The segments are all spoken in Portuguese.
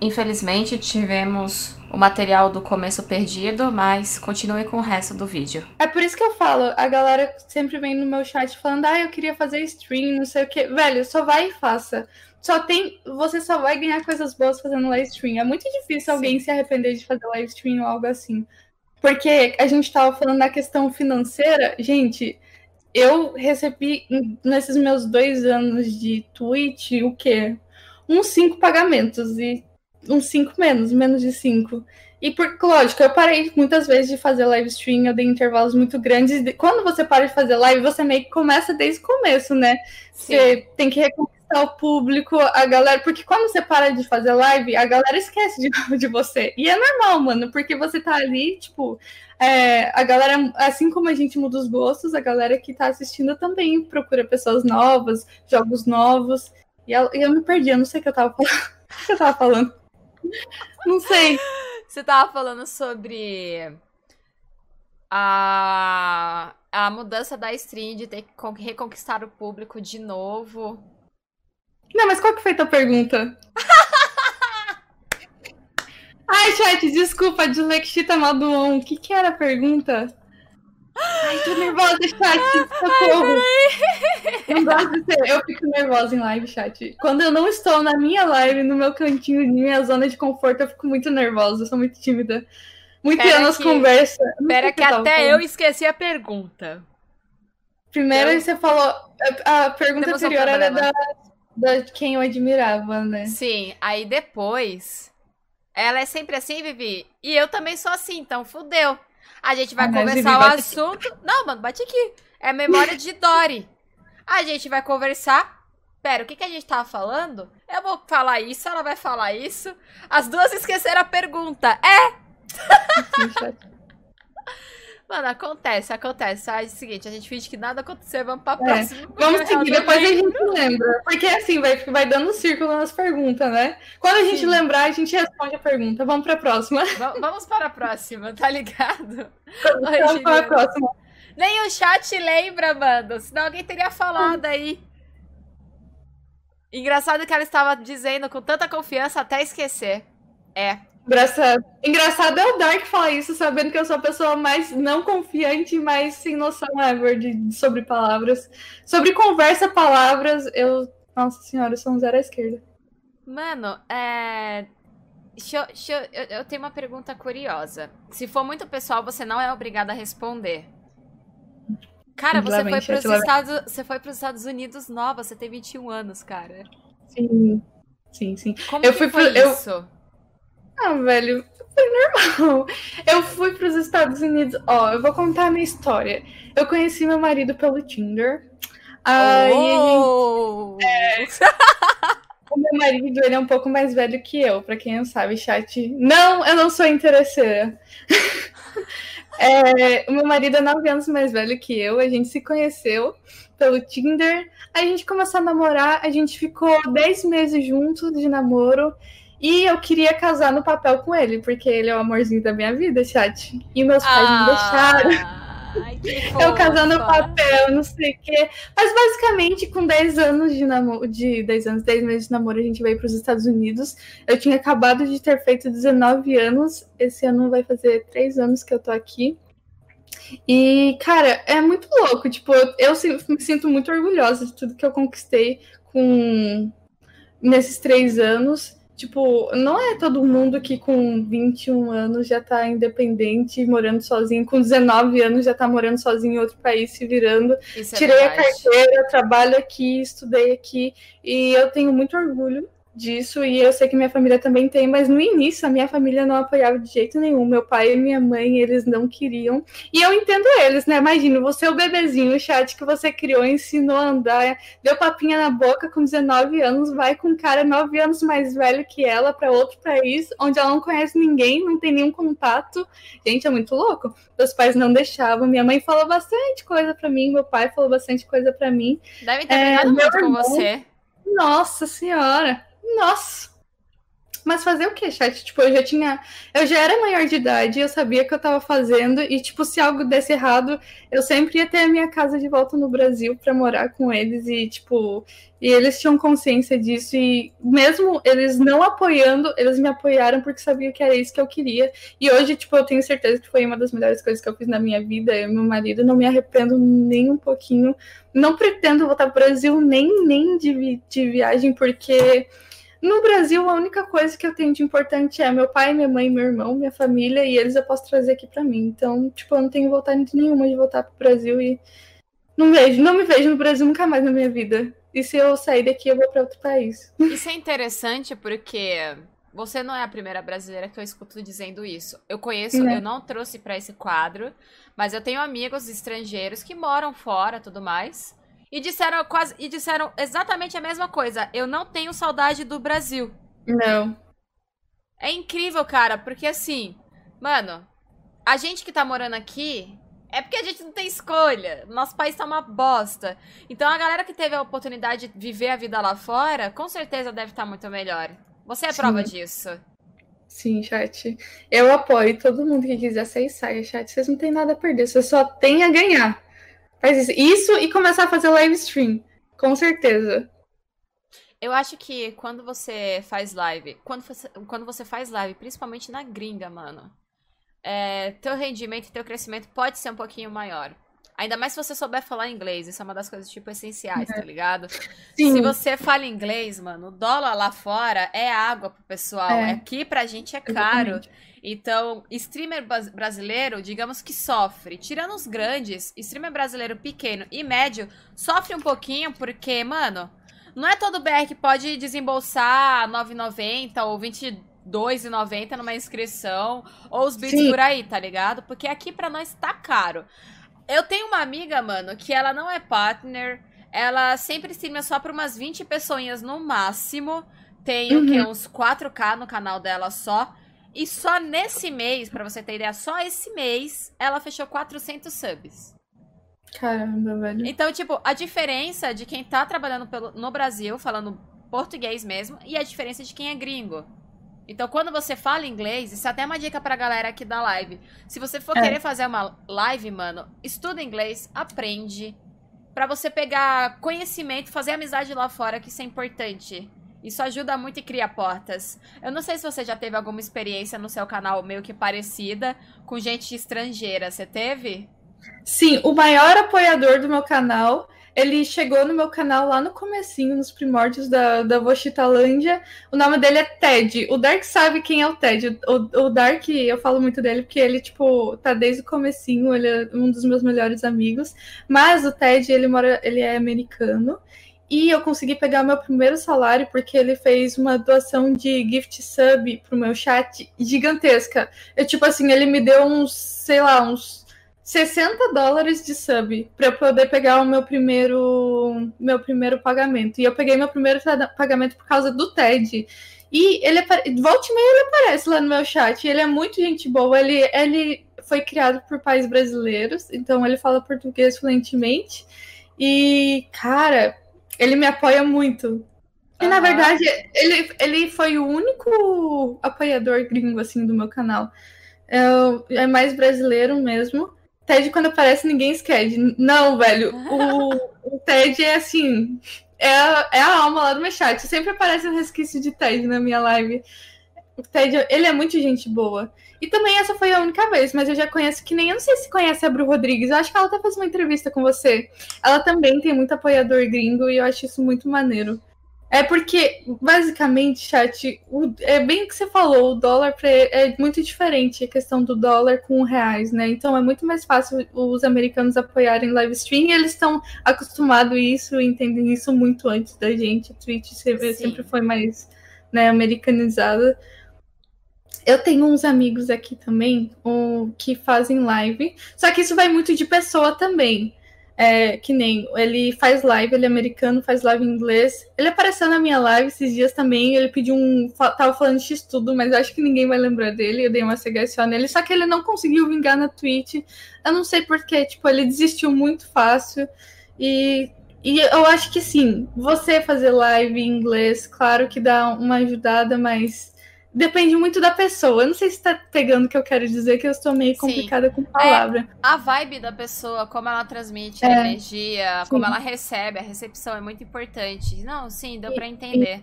infelizmente tivemos o material do começo perdido, mas continue com o resto do vídeo. É por isso que eu falo, a galera sempre vem no meu chat falando, ah, eu queria fazer stream, não sei o que. Velho, só vai e faça. Só tem. Você só vai ganhar coisas boas fazendo live stream. É muito difícil Sim. alguém se arrepender de fazer live stream ou algo assim. Porque a gente tava falando da questão financeira, gente. Eu recebi nesses meus dois anos de Twitch o quê? Uns cinco pagamentos. E uns 5 menos, menos de 5. E por lógico, eu parei muitas vezes de fazer live stream, eu dei intervalos muito grandes. Quando você para de fazer live, você meio que começa desde o começo, né? Sim. Você tem que reconquistar o público, a galera. Porque quando você para de fazer live, a galera esquece de, de você. E é normal, mano, porque você tá ali, tipo. É, a galera, assim como a gente muda os gostos, a galera que tá assistindo também procura pessoas novas, jogos novos. E eu, eu me perdi, eu não sei o que eu tava falando. o que eu tava falando. Não sei. Você tava falando sobre a, a mudança da stream, de ter que reconquistar o público de novo. Não, mas qual que foi a tua pergunta? Ai, chat, desculpa, dislexita Maduon. O que que era a pergunta? Ai, tô nervosa, chat. Socorro. Não gosto de ser. Eu fico nervosa em live, chat. Quando eu não estou na minha live, no meu cantinho, na minha zona de conforto, eu fico muito nervosa. Eu sou muito tímida. Muito pera anos conversa. Pera que, até falando. eu esqueci a pergunta. Primeiro eu... você falou. A pergunta anterior era da, da quem eu admirava, né? Sim, aí depois. Ela é sempre assim, Vivi. E eu também sou assim, então fudeu. A gente vai conversar o assunto. Aqui. Não, mano, bate aqui. É memória de Dory. A gente vai conversar. Pera, o que, que a gente tava falando? Eu vou falar isso, ela vai falar isso. As duas esqueceram a pergunta. É! Mano, acontece, acontece. Ah, é o seguinte, a gente finge que nada aconteceu, vamos pra é. próxima. Vamos seguir, depois a gente lembra. Porque assim, vai, vai dando círculo nas perguntas, né? Quando a gente Sim. lembrar, a gente responde a pergunta. Vamos pra próxima. V vamos para a próxima, tá ligado? Vamos, Oi, vamos para a próxima. Nem o chat lembra, mano. Senão alguém teria falado aí. Engraçado que ela estava dizendo com tanta confiança até esquecer. É, Engraçado. Engraçado é o Dark falar isso, sabendo que eu sou a pessoa mais não confiante e mais sem noção ever de, sobre palavras. Sobre conversa, palavras, eu. Nossa senhora, eu sou um zero à esquerda. Mano, é. Deixa, deixa, eu, eu tenho uma pergunta curiosa. Se for muito pessoal, você não é obrigado a responder. Cara, você foi, pros Estados, você foi para os Estados Unidos nova, você tem 21 anos, cara. Sim, sim, sim. Como eu fui foi pro, isso? Eu... Ah, velho, foi normal. Eu fui para os Estados Unidos. Ó, eu vou contar a minha história. Eu conheci meu marido pelo Tinder. Aí oh! gente, é... o meu marido ele é um pouco mais velho que eu, para quem não sabe, chat. Não, eu não sou interesseira. é, o meu marido é nove anos mais velho que eu. A gente se conheceu pelo Tinder. A gente começou a namorar. A gente ficou dez meses juntos de namoro. E eu queria casar no papel com ele, porque ele é o amorzinho da minha vida, chat. E meus pais ah, me deixaram. Ai, eu casar no papel, não sei o quê. Mas basicamente, com 10 anos de namoro, de 10 anos, 10 meses de namoro, a gente veio para os Estados Unidos. Eu tinha acabado de ter feito 19 anos. Esse ano vai fazer 3 anos que eu tô aqui. E, cara, é muito louco. Tipo, eu, eu me sinto muito orgulhosa de tudo que eu conquistei com nesses três anos. Tipo, não é todo mundo que com 21 anos já tá independente, morando sozinho, com 19 anos já tá morando sozinho em outro país, se virando. Isso é Tirei é a carteira, trabalho aqui, estudei aqui, e eu tenho muito orgulho disso e eu sei que minha família também tem, mas no início a minha família não apoiava de jeito nenhum. Meu pai e minha mãe, eles não queriam. E eu entendo eles, né? Imagina, você é o bebezinho, o chat que você criou, ensinou a andar, deu papinha na boca com 19 anos, vai com um cara 9 anos mais velho que ela para outro país, onde ela não conhece ninguém, não tem nenhum contato. Gente, é muito louco. Meus pais não deixavam. Minha mãe falou bastante coisa para mim, meu pai falou bastante coisa para mim. Deve ter é, muito irmão, com você. Nossa senhora. Nossa! Mas fazer o que, chat? Tipo, eu já tinha. Eu já era maior de idade, eu sabia que eu tava fazendo, e, tipo, se algo desse errado, eu sempre ia ter a minha casa de volta no Brasil para morar com eles, e, tipo. E eles tinham consciência disso, e mesmo eles não apoiando, eles me apoiaram porque sabiam que era isso que eu queria. E hoje, tipo, eu tenho certeza que foi uma das melhores coisas que eu fiz na minha vida. Eu e meu marido, não me arrependo nem um pouquinho. Não pretendo voltar pro Brasil nem, nem de, de viagem, porque no Brasil, a única coisa que eu tenho de importante é meu pai, minha mãe, meu irmão, minha família, e eles eu posso trazer aqui para mim. Então, tipo, eu não tenho vontade nenhuma de voltar pro Brasil e não vejo, não me vejo no Brasil nunca mais na minha vida. E se eu sair daqui, eu vou para outro país. Isso é interessante porque você não é a primeira brasileira que eu escuto dizendo isso. Eu conheço, não. eu não trouxe para esse quadro, mas eu tenho amigos estrangeiros que moram fora, tudo mais. E disseram quase e disseram exatamente a mesma coisa. Eu não tenho saudade do Brasil. Não. É incrível, cara, porque assim, mano, a gente que tá morando aqui é porque a gente não tem escolha. Nosso país tá uma bosta. Então a galera que teve a oportunidade de viver a vida lá fora, com certeza deve estar tá muito melhor. Você é Sim. prova disso. Sim, chat. Eu apoio todo mundo que quiser sair, saia, chat. Vocês não têm nada a perder, vocês só têm a ganhar. Faz isso. Isso e começar a fazer live stream. Com certeza. Eu acho que quando você faz live, quando você, quando você faz live, principalmente na gringa, mano, é, teu rendimento e teu crescimento pode ser um pouquinho maior. Ainda mais se você souber falar inglês. Isso é uma das coisas, tipo, essenciais, tá ligado? Sim. Se você fala inglês, mano, o dólar lá fora é água pro pessoal. É. Aqui pra gente é caro. Exatamente. Então, streamer brasileiro, digamos que sofre. Tirando os grandes, streamer brasileiro pequeno e médio sofre um pouquinho porque, mano, não é todo BR que pode desembolsar 9,90 ou 22,90 numa inscrição ou os bits por aí, tá ligado? Porque aqui pra nós tá caro. Eu tenho uma amiga, mano, que ela não é partner, ela sempre streama só pra umas 20 pessoas no máximo. Tem uhum. o quê? Uns 4K no canal dela só. E só nesse mês, para você ter ideia, só esse mês, ela fechou 400 subs. Caramba, velho. Então, tipo, a diferença de quem tá trabalhando pelo, no Brasil, falando português mesmo, e a diferença de quem é gringo. Então, quando você fala inglês, isso é até uma dica pra galera aqui da live. Se você for é. querer fazer uma live, mano, estuda inglês, aprende. para você pegar conhecimento, fazer amizade lá fora, que isso é importante. Isso ajuda muito e cria portas. Eu não sei se você já teve alguma experiência no seu canal meio que parecida com gente estrangeira. Você teve? Sim, o maior apoiador do meu canal, ele chegou no meu canal lá no comecinho, nos primórdios da, da Vochitalândia. O nome dele é Ted. O Dark sabe quem é o Ted. O, o Dark, eu falo muito dele porque ele, tipo, tá desde o comecinho, ele é um dos meus melhores amigos. Mas o Ted, ele mora, ele é americano. E eu consegui pegar meu primeiro salário porque ele fez uma doação de gift sub pro meu chat gigantesca. Eu, tipo assim, ele me deu uns, sei lá, uns 60 dólares de sub para eu poder pegar o meu primeiro meu primeiro pagamento. E eu peguei meu primeiro pagamento por causa do TED. E ele volta e meia ele aparece lá no meu chat. Ele é muito gente boa. Ele, ele foi criado por pais brasileiros, então ele fala português fluentemente. E, cara, ele me apoia muito. E na verdade, ele, ele foi o único apoiador gringo assim do meu canal. É, é mais brasileiro mesmo. Ted, quando aparece, ninguém esquece. Não, velho. O, o Ted é assim. É é a alma lá do meu chat. Sempre aparece um resquício de Ted na minha live. O Ted, ele é muito gente boa. E também essa foi a única vez, mas eu já conheço que nem. Eu não sei se conhece a Bru Rodrigues. Eu acho que ela até fez uma entrevista com você. Ela também tem muito apoiador gringo e eu acho isso muito maneiro. É porque, basicamente, chat, o, é bem o que você falou, o dólar é muito diferente a questão do dólar com reais, né? Então é muito mais fácil os americanos apoiarem live stream e eles estão acostumados a isso, entendem isso muito antes da gente. A Twitch sempre, sempre foi mais né, americanizada. Eu tenho uns amigos aqui também um, que fazem live, só que isso vai muito de pessoa também. É, que nem ele faz live, ele é americano, faz live em inglês. Ele apareceu na minha live esses dias também. Ele pediu um. Tava falando de X-Tudo, mas acho que ninguém vai lembrar dele. Eu dei uma CGSO nele. Só que ele não conseguiu vingar na Twitch. Eu não sei porquê. Tipo, ele desistiu muito fácil. E, e eu acho que sim, você fazer live em inglês, claro que dá uma ajudada, mas depende muito da pessoa. Eu não sei se tá pegando o que eu quero dizer, que eu estou meio complicada Sim. com palavra. É, a vibe da pessoa, como ela transmite é. a energia, sim. como ela recebe, a recepção é muito importante. Não, sim, deu para entender.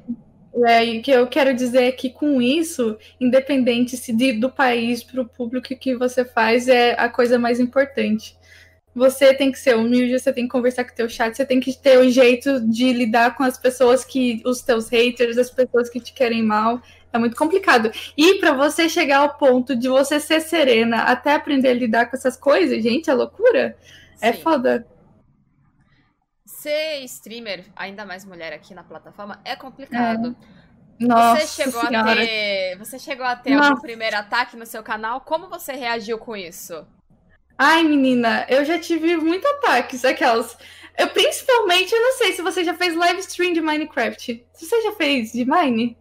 É, e o que eu quero dizer é que com isso, independente se de, do país para o público que você faz, é a coisa mais importante. Você tem que ser humilde, você tem que conversar com o teu chat, você tem que ter o jeito de lidar com as pessoas que, os teus haters, as pessoas que te querem mal. É muito complicado. E para você chegar ao ponto de você ser serena até aprender a lidar com essas coisas, gente, é loucura. É Sim. É foda. Ser streamer, ainda mais mulher aqui na plataforma, é complicado. É. Nossa você chegou senhora. a ter, você chegou a ter Nossa. algum primeiro ataque no seu canal? Como você reagiu com isso? Ai, menina, eu já tive muitos ataques, aquelas. Eu principalmente, eu não sei se você já fez live stream de Minecraft. Se você já fez de Mine?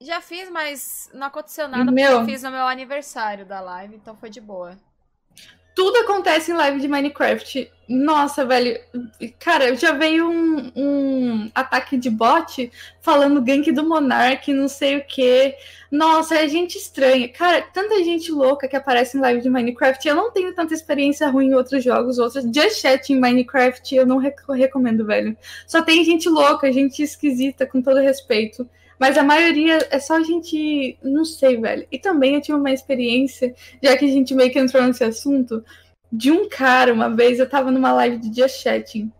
Já fiz, mas não aconteceu nada meu... porque eu fiz no meu aniversário da live, então foi de boa. Tudo acontece em live de Minecraft. Nossa, velho. Cara, já veio um, um ataque de bot falando gank do Monark, não sei o que. Nossa, é gente estranha. Cara, tanta gente louca que aparece em live de Minecraft. Eu não tenho tanta experiência ruim em outros jogos. Outros. Just Chat em Minecraft eu não recomendo, velho. Só tem gente louca, gente esquisita, com todo respeito. Mas a maioria é só a gente. Não sei, velho. E também eu tive uma experiência, já que a gente meio que entrou nesse assunto, de um cara, uma vez, eu tava numa live de Just Chatting.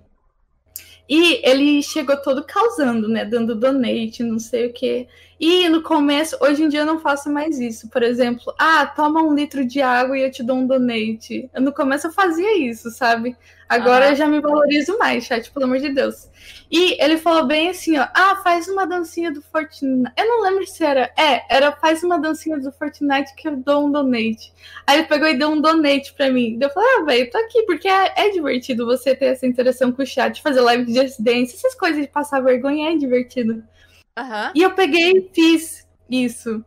E ele chegou todo causando, né? Dando donate, não sei o quê. E no começo, hoje em dia eu não faço mais isso. Por exemplo, ah, toma um litro de água e eu te dou um donate. No começo eu fazia isso, sabe? Agora uhum. eu já me valorizo mais, chat, pelo amor de Deus. E ele falou bem assim, ó, ah, faz uma dancinha do Fortnite. Eu não lembro se era. É, era faz uma dancinha do Fortnite que eu dou um donate. Aí ele pegou e deu um donate pra mim. Eu falei, ah, velho, tô aqui, porque é, é, divertido você ter essa interação com o chat, fazer live de Just Dance, essas coisas de passar vergonha é divertido. Uhum. E eu peguei e fiz isso.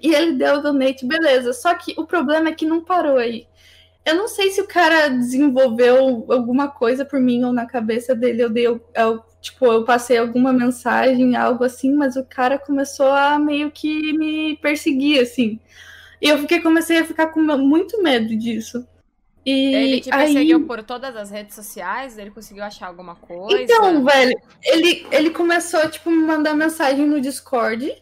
E ele deu o donate, beleza. Só que o problema é que não parou aí. Eu não sei se o cara desenvolveu alguma coisa por mim ou na cabeça dele. Eu dei, eu, eu, tipo, eu passei alguma mensagem, algo assim, mas o cara começou a meio que me perseguir, assim. E eu fiquei, comecei a ficar com muito medo disso. E ele te perseguiu aí... por todas as redes sociais? Ele conseguiu achar alguma coisa? Então, velho, ele, ele começou, tipo, me mandar mensagem no Discord.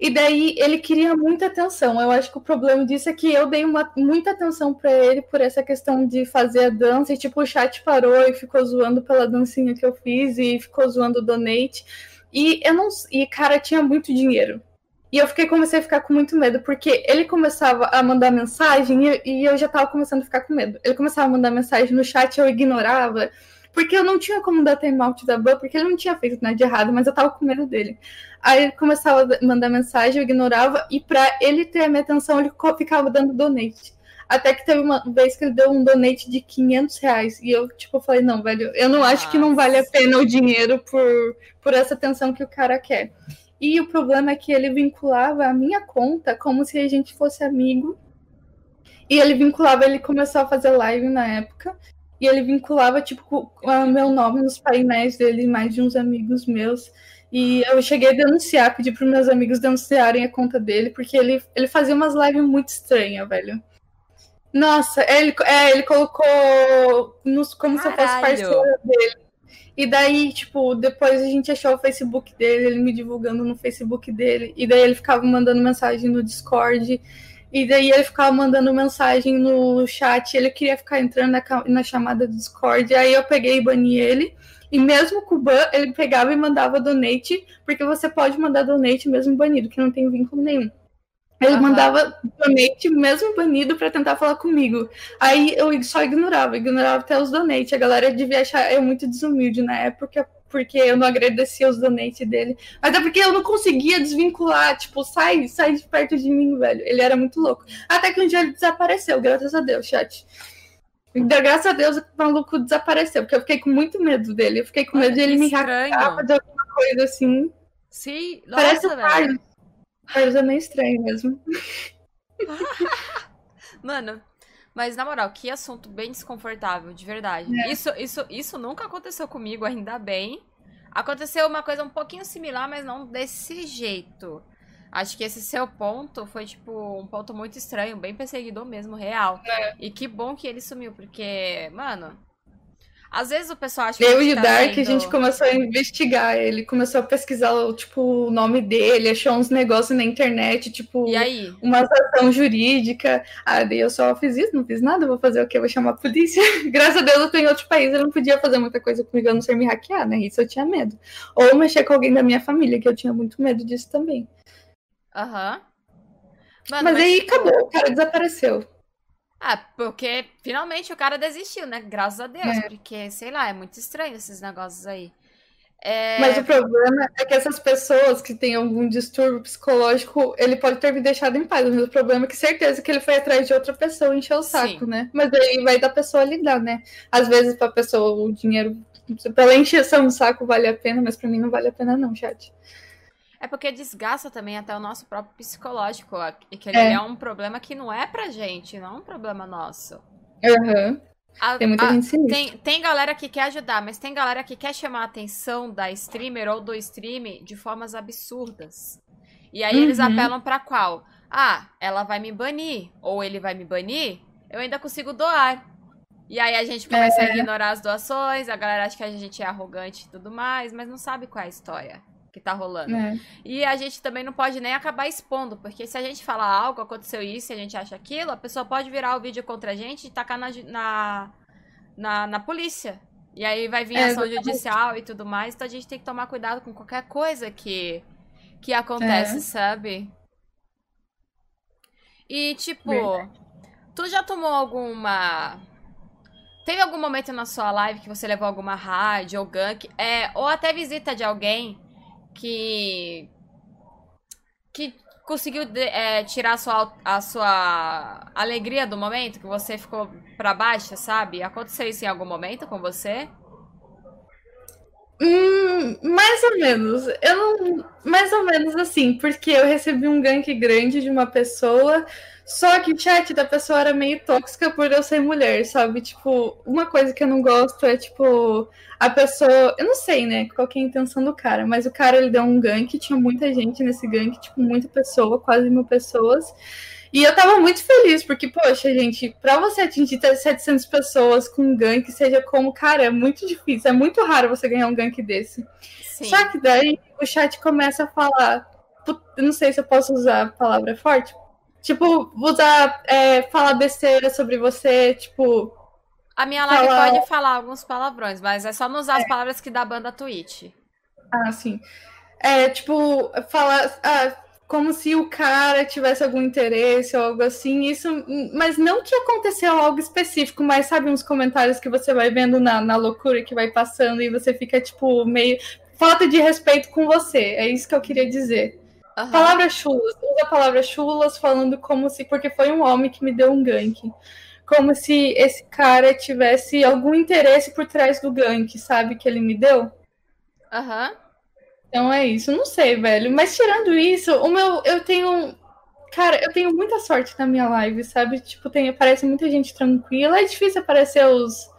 E daí ele queria muita atenção. Eu acho que o problema disso é que eu dei uma, muita atenção para ele por essa questão de fazer a dança. E, tipo, o chat parou e ficou zoando pela dancinha que eu fiz e ficou zoando o donate. E eu não. E, cara, tinha muito dinheiro. E eu fiquei, comecei a ficar com muito medo, porque ele começava a mandar mensagem e, e eu já tava começando a ficar com medo. Ele começava a mandar mensagem no chat, eu ignorava, porque eu não tinha como dar timeout da ban, porque ele não tinha feito nada de errado, mas eu tava com medo dele. Aí ele começava a mandar mensagem, eu ignorava, e pra ele ter a minha atenção, ele ficava dando donate. Até que teve uma vez que ele deu um donate de 500 reais. E eu, tipo, falei, não, velho, eu não acho que não vale a pena o dinheiro por, por essa atenção que o cara quer. E o problema é que ele vinculava a minha conta como se a gente fosse amigo. E ele vinculava, ele começou a fazer live na época. E ele vinculava, tipo, o meu nome nos painéis dele, mais de uns amigos meus. E eu cheguei a denunciar, pedir para meus amigos denunciarem a conta dele, porque ele, ele fazia umas lives muito estranhas, velho. Nossa, ele, é, ele colocou nos, como Caralho. se eu fosse parceira dele. E daí, tipo, depois a gente achou o Facebook dele, ele me divulgando no Facebook dele. E daí ele ficava mandando mensagem no Discord. E daí ele ficava mandando mensagem no chat. Ele queria ficar entrando na, na chamada do Discord. Aí eu peguei e bani ele. E mesmo com o ban, ele pegava e mandava donate, porque você pode mandar donate mesmo banido, que não tem vínculo nenhum. Ele uhum. mandava donate mesmo banido para tentar falar comigo. Aí eu só ignorava, ignorava até os donate. A galera devia achar eu muito desumilde na época, porque eu não agradecia os donate dele. Mas é porque eu não conseguia desvincular, tipo, sai, sai de perto de mim, velho. Ele era muito louco. Até que um dia ele desapareceu, graças a Deus, chat. Graças a Deus o maluco desapareceu, porque eu fiquei com muito medo dele. Eu fiquei com medo de ele me hackear, fazer alguma coisa assim. Sim, nossa, Parece o Carlos. Carlos é meio estranho mesmo. Mano, mas na moral, que assunto bem desconfortável, de verdade. É. Isso, isso, isso nunca aconteceu comigo, ainda bem. Aconteceu uma coisa um pouquinho similar, mas não desse jeito. Acho que esse seu ponto foi, tipo, um ponto muito estranho, bem perseguidor mesmo, real. É. E que bom que ele sumiu, porque, mano, às vezes o pessoal acha que. Eu e o tá Dark, a gente começou a investigar ele, começou a pesquisar tipo, o nome dele, achou uns negócios na internet, tipo, e aí? uma ação jurídica. Ah, daí eu só fiz isso, não fiz nada, vou fazer o quê? Vou chamar a polícia. Graças a Deus eu tô em outro país, eu não podia fazer muita coisa comigo, eu não ser me hackear, né? Isso eu tinha medo. Ou mexer com alguém da minha família, que eu tinha muito medo disso também. Aham. Uhum. mas, mas aí acabou, o cara desapareceu. Ah, porque finalmente o cara desistiu, né? Graças a Deus. É. Porque, sei lá, é muito estranho esses negócios aí. É... Mas o problema é que essas pessoas que têm algum distúrbio psicológico, ele pode ter me deixado em paz. Mas o problema é que certeza que ele foi atrás de outra pessoa e encheu o saco, Sim. né? Mas aí vai da pessoa lidar, né? Às vezes pra pessoa o dinheiro, pela encheção do saco vale a pena, mas pra mim não vale a pena não, chat. É porque desgasta também até o nosso próprio psicológico. E que ele é. é um problema que não é pra gente, não é um problema nosso. Uhum. A, tem muita a, gente sinistra. Tem, tem galera que quer ajudar, mas tem galera que quer chamar a atenção da streamer ou do stream de formas absurdas. E aí uhum. eles apelam para qual? Ah, ela vai me banir, ou ele vai me banir, eu ainda consigo doar. E aí a gente começa é. a ignorar as doações, a galera acha que a gente é arrogante e tudo mais, mas não sabe qual é a história que tá rolando. É. E a gente também não pode nem acabar expondo, porque se a gente falar algo, aconteceu isso, e a gente acha aquilo, a pessoa pode virar o vídeo contra a gente e tacar na, na, na, na polícia. E aí vai vir é, ação judicial e tudo mais, então a gente tem que tomar cuidado com qualquer coisa que, que acontece, é. sabe? E, tipo, Verdade. tu já tomou alguma. Teve algum momento na sua live que você levou alguma rádio ou gank, é, ou até visita de alguém que que conseguiu é, tirar a sua, a sua alegria do momento, que você ficou para baixo, sabe? Aconteceu isso em algum momento com você? Hum, mais ou menos. Eu não. Mais ou menos assim, porque eu recebi um gank grande de uma pessoa só que o chat da pessoa era meio tóxica por eu ser mulher, sabe? Tipo, uma coisa que eu não gosto é, tipo, a pessoa. Eu não sei, né? Qual é a intenção do cara, mas o cara ele deu um gank, tinha muita gente nesse gank, tipo, muita pessoa, quase mil pessoas. E eu tava muito feliz, porque, poxa, gente, pra você atingir 700 pessoas com um gank, seja como, cara, é muito difícil, é muito raro você ganhar um gank desse. Sim. Só que daí o chat começa a falar. Eu não sei se eu posso usar a palavra forte, Tipo, usar, é, falar besteira sobre você, tipo. A minha live falar... pode falar alguns palavrões, mas é só não usar é. as palavras que dá banda Twitch. Ah, sim. É, tipo, falar. Ah, como se o cara tivesse algum interesse ou algo assim, isso, mas não que aconteceu algo específico, mas sabe uns comentários que você vai vendo na, na loucura que vai passando e você fica, tipo, meio. Falta de respeito com você, é isso que eu queria dizer. Uhum. Palavras chulas, usa palavras chulas falando como se. Porque foi um homem que me deu um gank. Como se esse cara tivesse algum interesse por trás do gank, sabe? Que ele me deu. Aham. Uhum. Então é isso, não sei, velho. Mas tirando isso, o meu. Eu tenho. Cara, eu tenho muita sorte na minha live, sabe? Tipo, tem, aparece muita gente tranquila. É difícil aparecer os,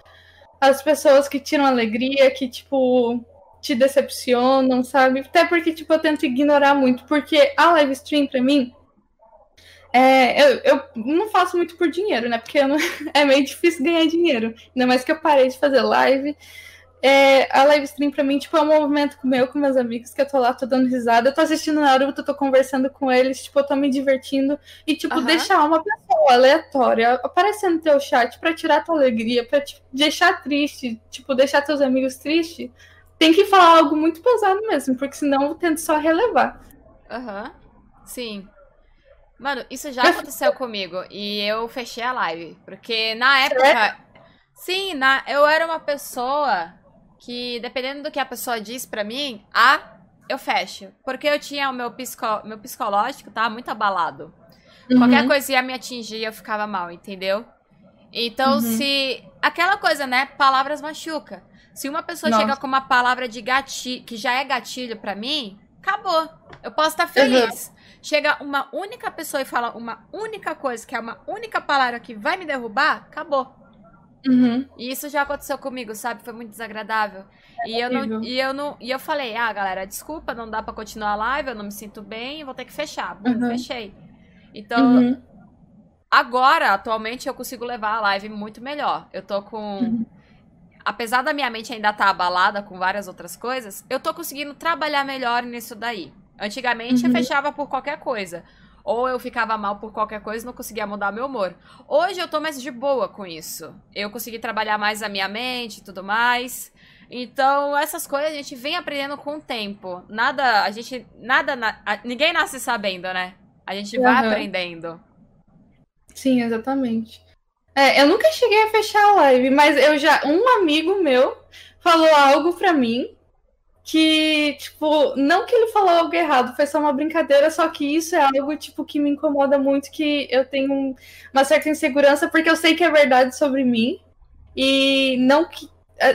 as pessoas que tiram alegria, que, tipo, te decepcionam, sabe? Até porque, tipo, eu tento ignorar muito, porque a live stream, pra mim, é, eu, eu não faço muito por dinheiro, né? Porque não, é meio difícil ganhar dinheiro. Ainda mais que eu parei de fazer live. É, a live stream pra mim, tipo, é um movimento meu com meus amigos, que eu tô lá, tô dando risada, eu tô assistindo Naruto, tô conversando com eles, tipo, eu tô me divertindo. E, tipo, uhum. deixar uma pessoa aleatória aparecer no teu chat pra tirar tua alegria, pra te deixar triste, tipo, deixar teus amigos tristes, tem que falar algo muito pesado mesmo, porque senão eu tento só relevar. Aham. Uhum. Sim. Mano, isso já aconteceu comigo. E eu fechei a live. Porque na época. É? Sim, na, eu era uma pessoa que, dependendo do que a pessoa diz pra mim, ah, eu fecho. Porque eu tinha o meu, psico, meu psicológico, tava muito abalado. Uhum. Qualquer coisa ia me atingir, eu ficava mal, entendeu? Então, uhum. se. Aquela coisa, né? Palavras machuca. Se uma pessoa Nossa. chega com uma palavra de gatilho, que já é gatilho para mim, acabou. Eu posso estar feliz. Uhum. Chega uma única pessoa e fala uma única coisa, que é uma única palavra que vai me derrubar, acabou. Uhum. E isso já aconteceu comigo, sabe? Foi muito desagradável. É e, eu não, e eu não. E eu falei, ah, galera, desculpa, não dá para continuar a live, eu não me sinto bem, vou ter que fechar. Bom, uhum. fechei. Então, uhum. agora, atualmente, eu consigo levar a live muito melhor. Eu tô com. Apesar da minha mente ainda estar tá abalada com várias outras coisas, eu tô conseguindo trabalhar melhor nisso daí. Antigamente eu uhum. fechava por qualquer coisa. Ou eu ficava mal por qualquer coisa e não conseguia mudar meu humor. Hoje eu tô mais de boa com isso. Eu consegui trabalhar mais a minha mente e tudo mais. Então, essas coisas a gente vem aprendendo com o tempo. Nada, a gente, nada, na, ninguém nasce sabendo, né? A gente uhum. vai aprendendo. Sim, exatamente. É, eu nunca cheguei a fechar a live, mas eu já, um amigo meu falou algo pra mim que, tipo, não que ele falou algo errado, foi só uma brincadeira, só que isso é algo, tipo, que me incomoda muito, que eu tenho uma certa insegurança, porque eu sei que é verdade sobre mim, e não que...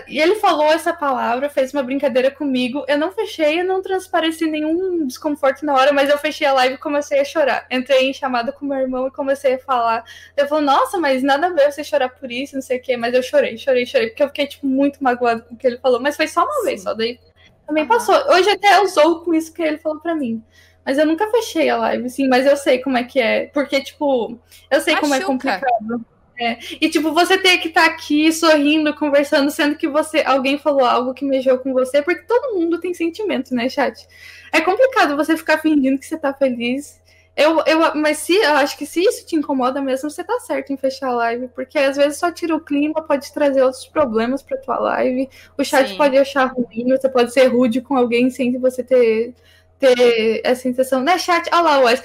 E ele falou essa palavra, fez uma brincadeira comigo. Eu não fechei, eu não transpareci nenhum desconforto na hora, mas eu fechei a live e comecei a chorar. Entrei em chamada com meu irmão e comecei a falar. Ele falou, nossa, mas nada a ver você chorar por isso, não sei o quê. Mas eu chorei, chorei, chorei, porque eu fiquei, tipo, muito magoado com o que ele falou. Mas foi só uma Sim. vez, só daí também passou. Hoje até usou com isso que ele falou pra mim. Mas eu nunca fechei a live, sim, mas eu sei como é que é. Porque, tipo, eu sei como é complicado. É. E, tipo, você ter que estar tá aqui sorrindo, conversando, sendo que você alguém falou algo que mexeu com você, porque todo mundo tem sentimento, né, chat? É complicado você ficar fingindo que você tá feliz eu, eu, mas se eu acho que se isso te incomoda mesmo, você tá certo em fechar a live, porque às vezes só tira o clima, pode trazer outros problemas para tua live. O chat Sim. pode achar ruim, você pode ser rude com alguém sem você ter ter essa sensação, né, chat? Olha lá, Wes.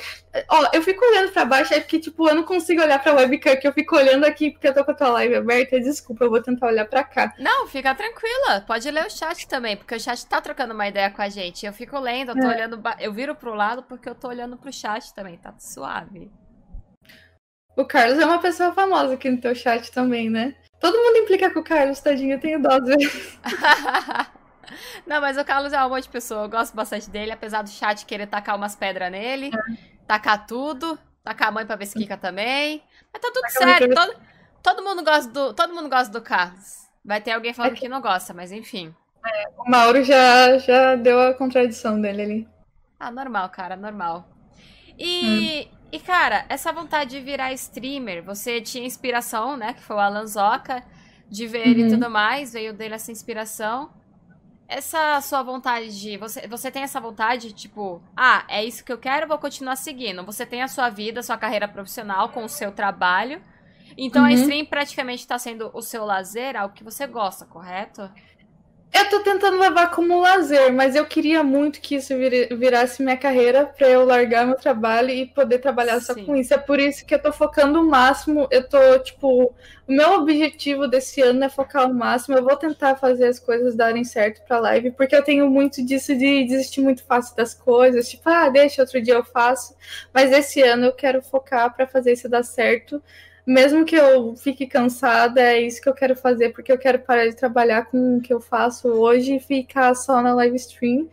Ó, eu fico olhando pra baixo, é porque, tipo, eu não consigo olhar pra webcam, que eu fico olhando aqui porque eu tô com a tua live aberta. Desculpa, eu vou tentar olhar pra cá. Não, fica tranquila. Pode ler o chat também, porque o chat tá trocando uma ideia com a gente. Eu fico lendo, eu tô é. olhando. Eu viro pro lado porque eu tô olhando pro chat também, tá suave. O Carlos é uma pessoa famosa aqui no teu chat também, né? Todo mundo implica com o Carlos, tadinho, eu tenho dó Não, mas o Carlos é uma boa de pessoa. Eu gosto bastante dele, apesar do chat querer tacar umas pedras nele. É. Tacar tudo. Tacar a mãe pra ver se quica também. Mas tá tudo certo. Todo, todo, mundo gosta do, todo mundo gosta do Carlos. Vai ter alguém falando é que... que não gosta, mas enfim. É, o Mauro já, já deu a contradição dele ali. Ah, normal, cara, normal. E, hum. e, cara, essa vontade de virar streamer, você tinha inspiração, né? Que foi o Alan Zoca, de ver uhum. ele e tudo mais, veio dele essa inspiração essa sua vontade de. Você, você tem essa vontade, tipo, ah, é isso que eu quero, vou continuar seguindo. Você tem a sua vida, a sua carreira profissional com o seu trabalho. Então uhum. a stream praticamente está sendo o seu lazer, algo que você gosta, correto? Eu tô tentando levar como lazer, mas eu queria muito que isso virasse minha carreira para eu largar meu trabalho e poder trabalhar só com isso. É por isso que eu tô focando o máximo. Eu tô, tipo, o meu objetivo desse ano é focar o máximo. Eu vou tentar fazer as coisas darem certo pra live, porque eu tenho muito disso de desistir muito fácil das coisas. Tipo, ah, deixa, outro dia eu faço. Mas esse ano eu quero focar para fazer isso dar certo mesmo que eu fique cansada, é isso que eu quero fazer, porque eu quero parar de trabalhar com o que eu faço hoje e ficar só na live stream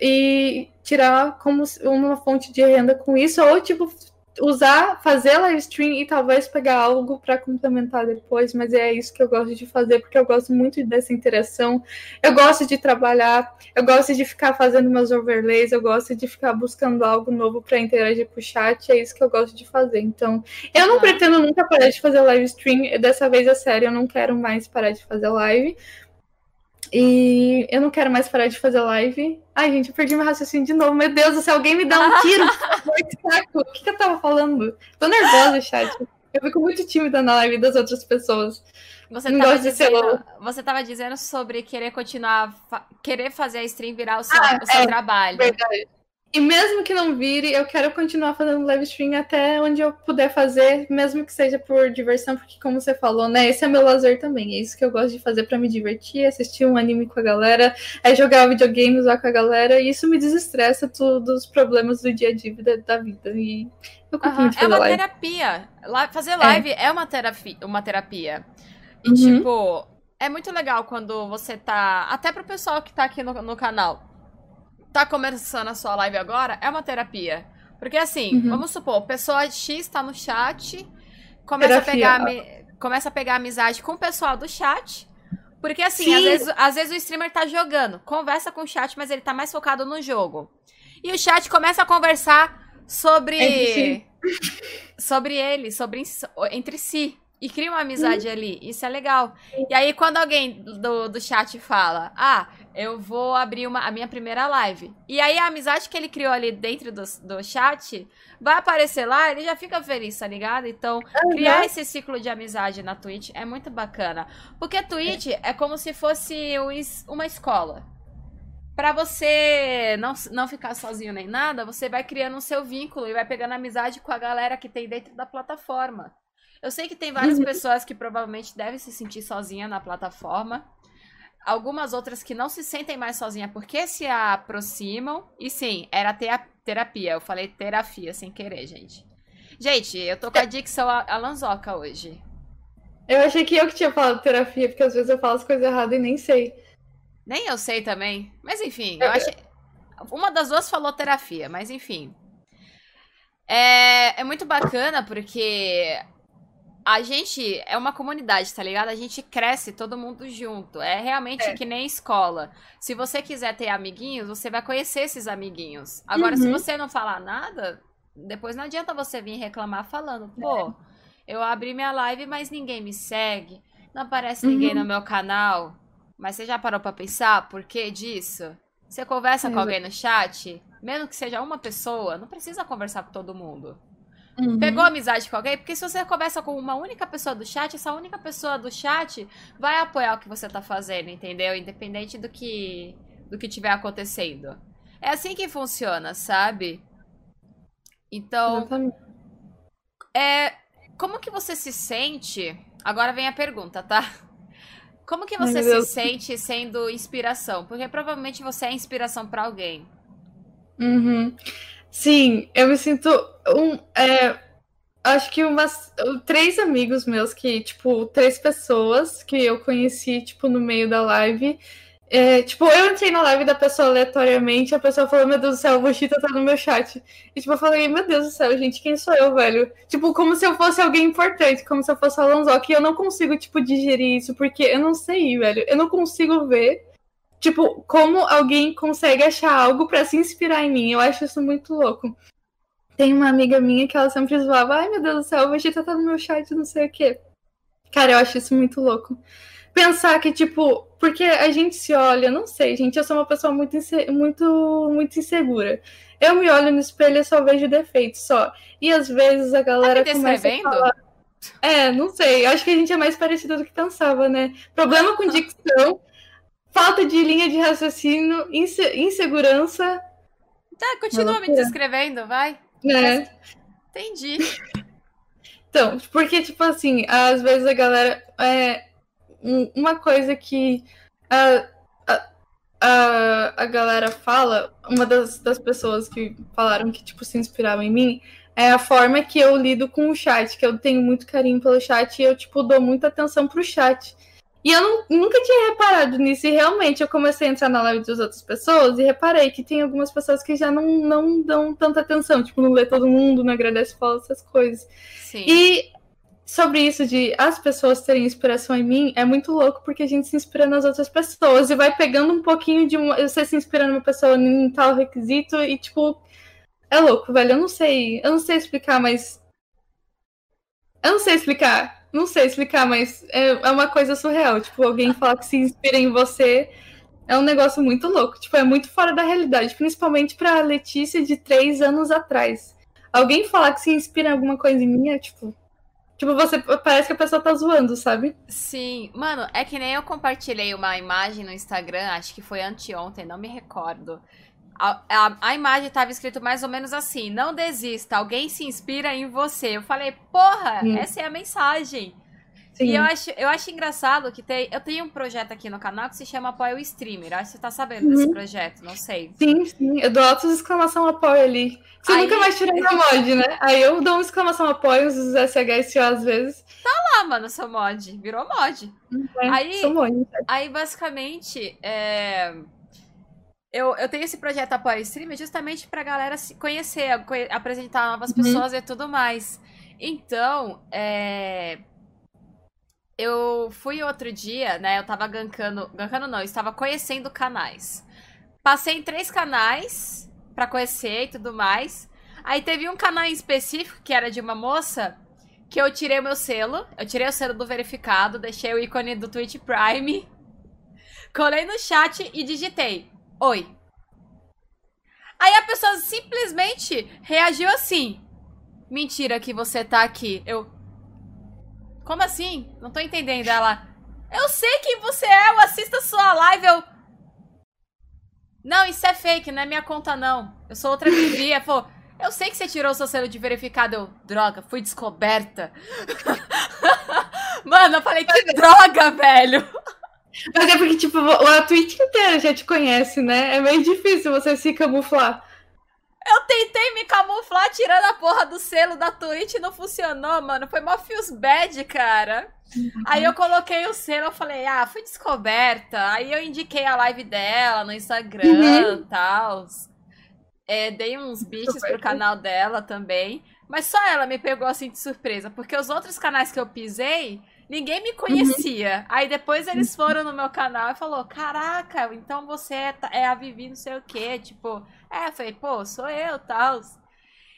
e tirar como uma fonte de renda com isso, ou tipo, usar, fazer live stream e talvez pegar algo para complementar depois, mas é isso que eu gosto de fazer, porque eu gosto muito dessa interação. Eu gosto de trabalhar, eu gosto de ficar fazendo meus overlays, eu gosto de ficar buscando algo novo para interagir com o chat, é isso que eu gosto de fazer. Então, eu não pretendo nunca parar de fazer live stream, dessa vez é sério, eu não quero mais parar de fazer live. E eu não quero mais parar de fazer live. Ai, gente, eu perdi meu raciocínio de novo. Meu Deus céu, alguém me dá um tiro, O que, que eu tava falando? Tô nervosa, chat. Eu fico muito tímida na live das outras pessoas. Você não tava, dizendo, você tava dizendo sobre querer continuar, querer fazer a stream virar o seu, ah, o seu é, trabalho. Verdade. E mesmo que não vire, eu quero continuar fazendo live stream até onde eu puder fazer, mesmo que seja por diversão, porque como você falou, né, esse é meu lazer também, é isso que eu gosto de fazer para me divertir, assistir um anime com a galera, é jogar videogame, usar com a galera, e isso me desestressa dos problemas do dia a dia da vida, e eu curto uhum, muito fazer É uma live. terapia, fazer live é, é uma, terapia, uma terapia, e uhum. tipo, é muito legal quando você tá, até pro pessoal que tá aqui no, no canal, tá começando a sua live agora, é uma terapia. Porque assim, uhum. vamos supor, pessoa X tá no chat, começa terapia. a pegar. Me... começa a pegar amizade com o pessoal do chat. Porque assim, às vezes, às vezes o streamer tá jogando, conversa com o chat, mas ele tá mais focado no jogo. E o chat começa a conversar sobre. Entre sobre ele, sobre entre si. E cria uma amizade ali. Isso é legal. E aí, quando alguém do, do chat fala, ah, eu vou abrir uma, a minha primeira live. E aí, a amizade que ele criou ali dentro do, do chat vai aparecer lá, ele já fica feliz, tá ligado? Então, criar esse ciclo de amizade na Twitch é muito bacana. Porque a Twitch é como se fosse uma escola. Para você não, não ficar sozinho nem nada, você vai criando o seu vínculo e vai pegando amizade com a galera que tem dentro da plataforma. Eu sei que tem várias uhum. pessoas que provavelmente devem se sentir sozinha na plataforma. Algumas outras que não se sentem mais sozinha porque se aproximam. E sim, era terapia. Eu falei terapia sem querer, gente. Gente, eu tô com a dicção alanzoca hoje. Eu achei que eu que tinha falado terapia, porque às vezes eu falo as coisas erradas e nem sei. Nem eu sei também. Mas enfim, eu achei. Uma das duas falou terapia, mas enfim. É, é muito bacana porque a gente é uma comunidade, tá ligado? A gente cresce todo mundo junto. É realmente é. que nem escola. Se você quiser ter amiguinhos, você vai conhecer esses amiguinhos. Agora, uhum. se você não falar nada, depois não adianta você vir reclamar falando, pô, é. eu abri minha live, mas ninguém me segue. Não aparece uhum. ninguém no meu canal. Mas você já parou pra pensar por que disso? Você conversa com alguém no chat, mesmo que seja uma pessoa, não precisa conversar com todo mundo. Uhum. Pegou amizade com alguém? Porque se você conversa com uma única pessoa do chat, essa única pessoa do chat vai apoiar o que você tá fazendo, entendeu? Independente do que do que tiver acontecendo. É assim que funciona, sabe? Então, é como que você se sente? Agora vem a pergunta, tá? Como que você se sente sendo inspiração? Porque provavelmente você é inspiração para alguém. Uhum. Sim, eu me sinto um. É, acho que umas. Três amigos meus que, tipo, três pessoas que eu conheci, tipo, no meio da live. É, tipo, eu entrei na live da pessoa aleatoriamente, a pessoa falou, meu Deus do céu, o Bushita tá no meu chat. E tipo, eu falei, meu Deus do céu, gente, quem sou eu, velho? Tipo, como se eu fosse alguém importante, como se eu fosse a Alonso, e eu não consigo, tipo, digerir isso, porque eu não sei, velho. Eu não consigo ver Tipo, como alguém consegue achar algo para se inspirar em mim? Eu acho isso muito louco. Tem uma amiga minha que ela sempre zoava, ai meu Deus do céu, o Vegeta tá no meu chat, não sei o quê. Cara, eu acho isso muito louco. Pensar que, tipo, porque a gente se olha, não sei, gente, eu sou uma pessoa muito, muito, muito insegura. Eu me olho no espelho e só vejo defeitos só. E às vezes a galera tá começa a falar... É, não sei. Acho que a gente é mais parecido do que pensava, né? Problema com dicção falta de linha de raciocínio, inse insegurança. Tá, continua me descrevendo, vai. É. Entendi. Então, porque, tipo assim, às vezes a galera. É, uma coisa que a, a, a galera fala, uma das, das pessoas que falaram que, tipo, se inspiravam em mim, é a forma que eu lido com o chat, que eu tenho muito carinho pelo chat e eu, tipo, dou muita atenção pro chat. E eu não, nunca tinha reparado nisso, e realmente eu comecei a entrar na live das outras pessoas e reparei que tem algumas pessoas que já não, não dão tanta atenção, tipo, não lê todo mundo, não agradece fala essas coisas. Sim. E sobre isso de as pessoas terem inspiração em mim, é muito louco porque a gente se inspira nas outras pessoas e vai pegando um pouquinho de uma, você se inspira numa pessoa em tal requisito e tipo é louco, velho. Eu não sei, eu não sei explicar, mas eu não sei explicar não sei explicar, mas é, é uma coisa surreal. Tipo, alguém falar que se inspira em você é um negócio muito louco. Tipo, é muito fora da realidade, principalmente pra Letícia de três anos atrás. Alguém falar que se inspira em alguma coisa em mim é tipo. Tipo, você parece que a pessoa tá zoando, sabe? Sim. Mano, é que nem eu compartilhei uma imagem no Instagram, acho que foi anteontem, não me recordo. A, a, a, imagem estava escrito mais ou menos assim: não desista, alguém se inspira em você. Eu falei, porra, Sim. essa é a mensagem. Sim. E eu acho, eu acho engraçado que tem, eu tenho um projeto aqui no canal que se chama Apoio Streamer. Acho que você tá sabendo uhum. desse projeto, não sei. Sim, sim. Eu dou altos exclamação apoio ali. Você Aí... nunca mais tirou na mod, né? Aí eu dou um exclamação apoio, uns SHSO às vezes. Tá lá, mano, seu mod. Virou mod. É, aí, mod. aí, basicamente, é eu, eu tenho esse projeto Apoio Stream justamente pra galera se conhecer, apresentar novas uhum. pessoas e tudo mais. Então, é... eu fui outro dia, né? Eu tava gankando. Gankando não, eu estava conhecendo canais. Passei em três canais para conhecer e tudo mais. Aí teve um canal em específico que era de uma moça que eu tirei o meu selo. Eu tirei o selo do verificado, deixei o ícone do Twitch Prime, colei no chat e digitei: Oi. Aí a pessoa simplesmente reagiu assim: Mentira que você tá aqui. Eu. Como assim? Não tô entendendo. Ela. Eu sei quem você é, eu assisto a sua live. Eu. Não, isso é fake, não é minha conta, não. Eu sou outra Vivi. Falou. Eu sei que você tirou o seu selo de verificado. Eu, droga, fui descoberta. Mano, eu falei, que droga, velho. Mas é porque, tipo, a Twitch inteira já te conhece, né? É meio difícil você se camuflar. Eu tentei me camuflar tirando a porra do selo da Twitch e não funcionou, mano. Foi mó feels bad, cara. Uhum. Aí eu coloquei o selo, eu falei, ah, fui descoberta. Aí eu indiquei a live dela no Instagram e uhum. tal. É, dei uns beats pro canal dela também. Mas só ela me pegou assim de surpresa. Porque os outros canais que eu pisei, ninguém me conhecia. Uhum. Aí depois eles foram no meu canal e falou: Caraca, então você é, é a Vivi não sei o quê. Tipo, é, eu falei, pô, sou eu, tal.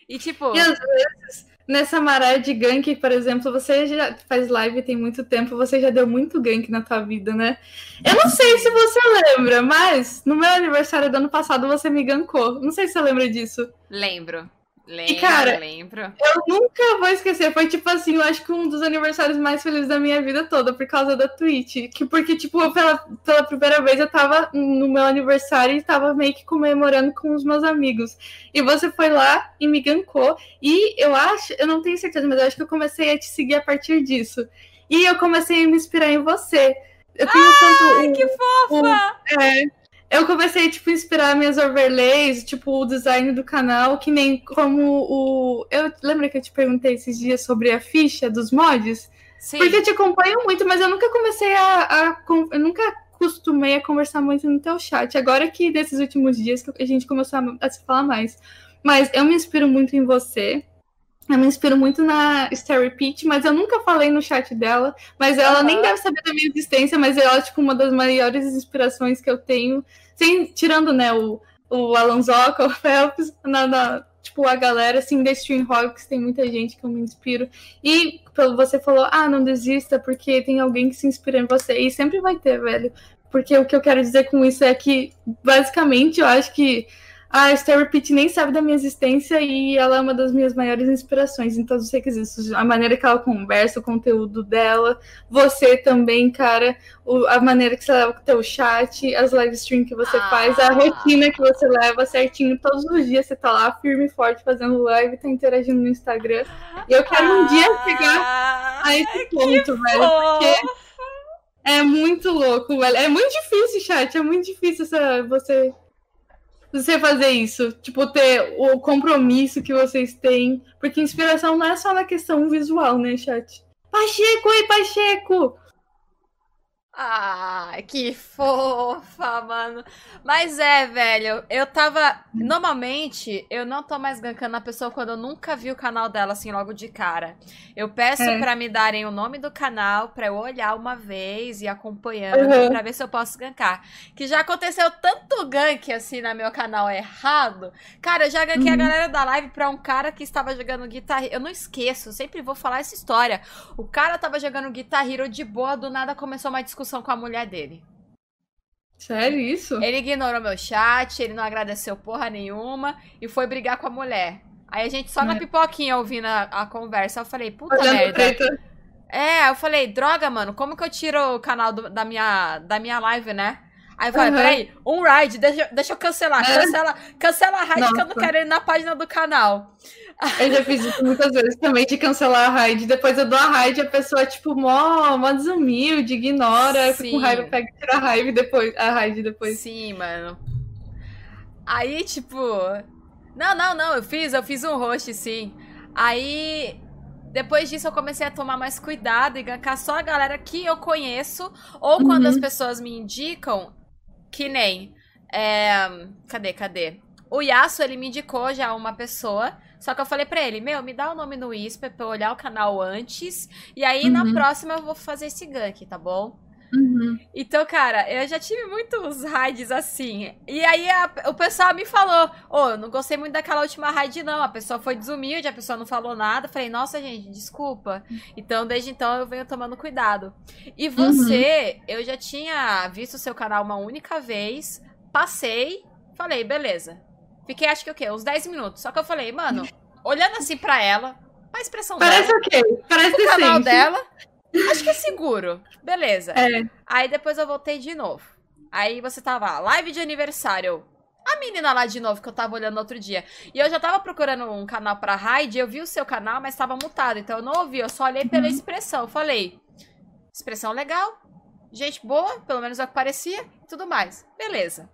E tipo. E às vezes, nessa maré de gank, por exemplo, você já faz live tem muito tempo, você já deu muito gank na tua vida, né? Eu não sei se você lembra, mas no meu aniversário do ano passado você me gankou. Não sei se você lembra disso. Lembro. Lembro, e, cara, lembro. Eu nunca vou esquecer. Foi tipo assim, eu acho que um dos aniversários mais felizes da minha vida toda, por causa da Twitch. Que, porque, tipo, pela, pela primeira vez eu tava no meu aniversário e tava meio que comemorando com os meus amigos. E você foi lá e me gankou. E eu acho, eu não tenho certeza, mas eu acho que eu comecei a te seguir a partir disso. E eu comecei a me inspirar em você. Eu tenho Ai, tanto, que fofa! é, eu comecei, tipo, a inspirar minhas overlays, tipo, o design do canal, que nem como o. Eu lembro que eu te perguntei esses dias sobre a ficha dos mods? Sim. Porque eu te acompanho muito, mas eu nunca comecei a. a eu nunca costumei a conversar muito no teu chat. Agora que desses últimos dias que a gente começou a, a se falar mais. Mas eu me inspiro muito em você. Eu me inspiro muito na Starry Peach, mas eu nunca falei no chat dela. Mas ela uhum. nem deve saber da minha existência, mas ela é tipo uma das maiores inspirações que eu tenho sem, tirando, né, o, o Alonsoca, o Phelps, tipo, a galera, assim, da Stream Hawks, tem muita gente que eu me inspiro. E você falou, ah, não desista, porque tem alguém que se inspira em você. E sempre vai ter, velho. Porque o que eu quero dizer com isso é que, basicamente, eu acho que a Esther Pitt nem sabe da minha existência e ela é uma das minhas maiores inspirações em todos os requisitos. A maneira que ela conversa, o conteúdo dela, você também, cara, o, a maneira que você leva o teu chat, as live stream que você ah. faz, a rotina que você leva certinho. Todos os dias você tá lá firme e forte fazendo live, tá interagindo no Instagram. E eu quero ah. um dia chegar a esse ponto, velho, porque é muito louco, velho. É muito difícil, chat, é muito difícil essa, você você fazer isso, tipo, ter o compromisso que vocês têm, porque inspiração não é só na questão visual, né, chat? Pacheco, ei, Pacheco! Ah, que fofa, mano. Mas é, velho, eu tava. Normalmente, eu não tô mais gankando a pessoa quando eu nunca vi o canal dela assim logo de cara. Eu peço é. para me darem o nome do canal pra eu olhar uma vez e acompanhando uhum. pra ver se eu posso gankar. Que já aconteceu tanto gank assim no meu canal errado. Cara, eu já gankei uhum. a galera da live pra um cara que estava jogando guitarra. Eu não esqueço, sempre vou falar essa história. O cara tava jogando Guitar Hero de boa, do nada começou uma discussão discussão com a mulher dele. Sério isso? Ele ignorou meu chat, ele não agradeceu porra nenhuma e foi brigar com a mulher. Aí a gente só é. na pipoquinha ouvindo a, a, conversa, eu falei, puta Olhando merda. Preta. É, eu falei, droga, mano, como que eu tiro o canal do, da, minha, da minha live, né? Aí eu falei, uhum. peraí, um ride, deixa, deixa eu cancelar. É. Cancela, cancela a ride Nossa. que eu não quero ir na página do canal. Eu já fiz isso muitas vezes também, de cancelar a raid. Depois eu dou a raid a pessoa, tipo, mó, mó desumilde, ignora, Sim. fica com raiva, pega e tira a raiva depois, a raid depois. Sim, mano. Aí, tipo... Não, não, não, eu fiz, eu fiz um host, sim. Aí, depois disso eu comecei a tomar mais cuidado e gankar só a galera que eu conheço. Ou uhum. quando as pessoas me indicam, que nem... É... Cadê, cadê? O Yasuo, ele me indicou já uma pessoa Só que eu falei pra ele, meu, me dá o nome no Whisper pra eu olhar o canal antes. E aí, uhum. na próxima, eu vou fazer esse gank, tá bom? Uhum. Então, cara, eu já tive muitos raids assim. E aí a, o pessoal me falou: Ô, oh, não gostei muito daquela última raid, não. A pessoa foi desumilde, a pessoa não falou nada. falei, nossa, gente, desculpa. Então, desde então, eu venho tomando cuidado. E você, uhum. eu já tinha visto o seu canal uma única vez, passei, falei, beleza. Fiquei, acho que o quê? Uns 10 minutos. Só que eu falei, mano, olhando assim pra ela, a expressão Parece dela. Parece o quê? Parece o canal dela. Acho que é seguro. Beleza. É. Aí depois eu voltei de novo. Aí você tava live de aniversário. A menina lá de novo que eu tava olhando outro dia. E eu já tava procurando um canal pra raid, eu vi o seu canal, mas tava mutado. Então eu não ouvi, eu só olhei pela uhum. expressão. Eu falei, expressão legal, gente boa, pelo menos é o que parecia, e tudo mais. Beleza.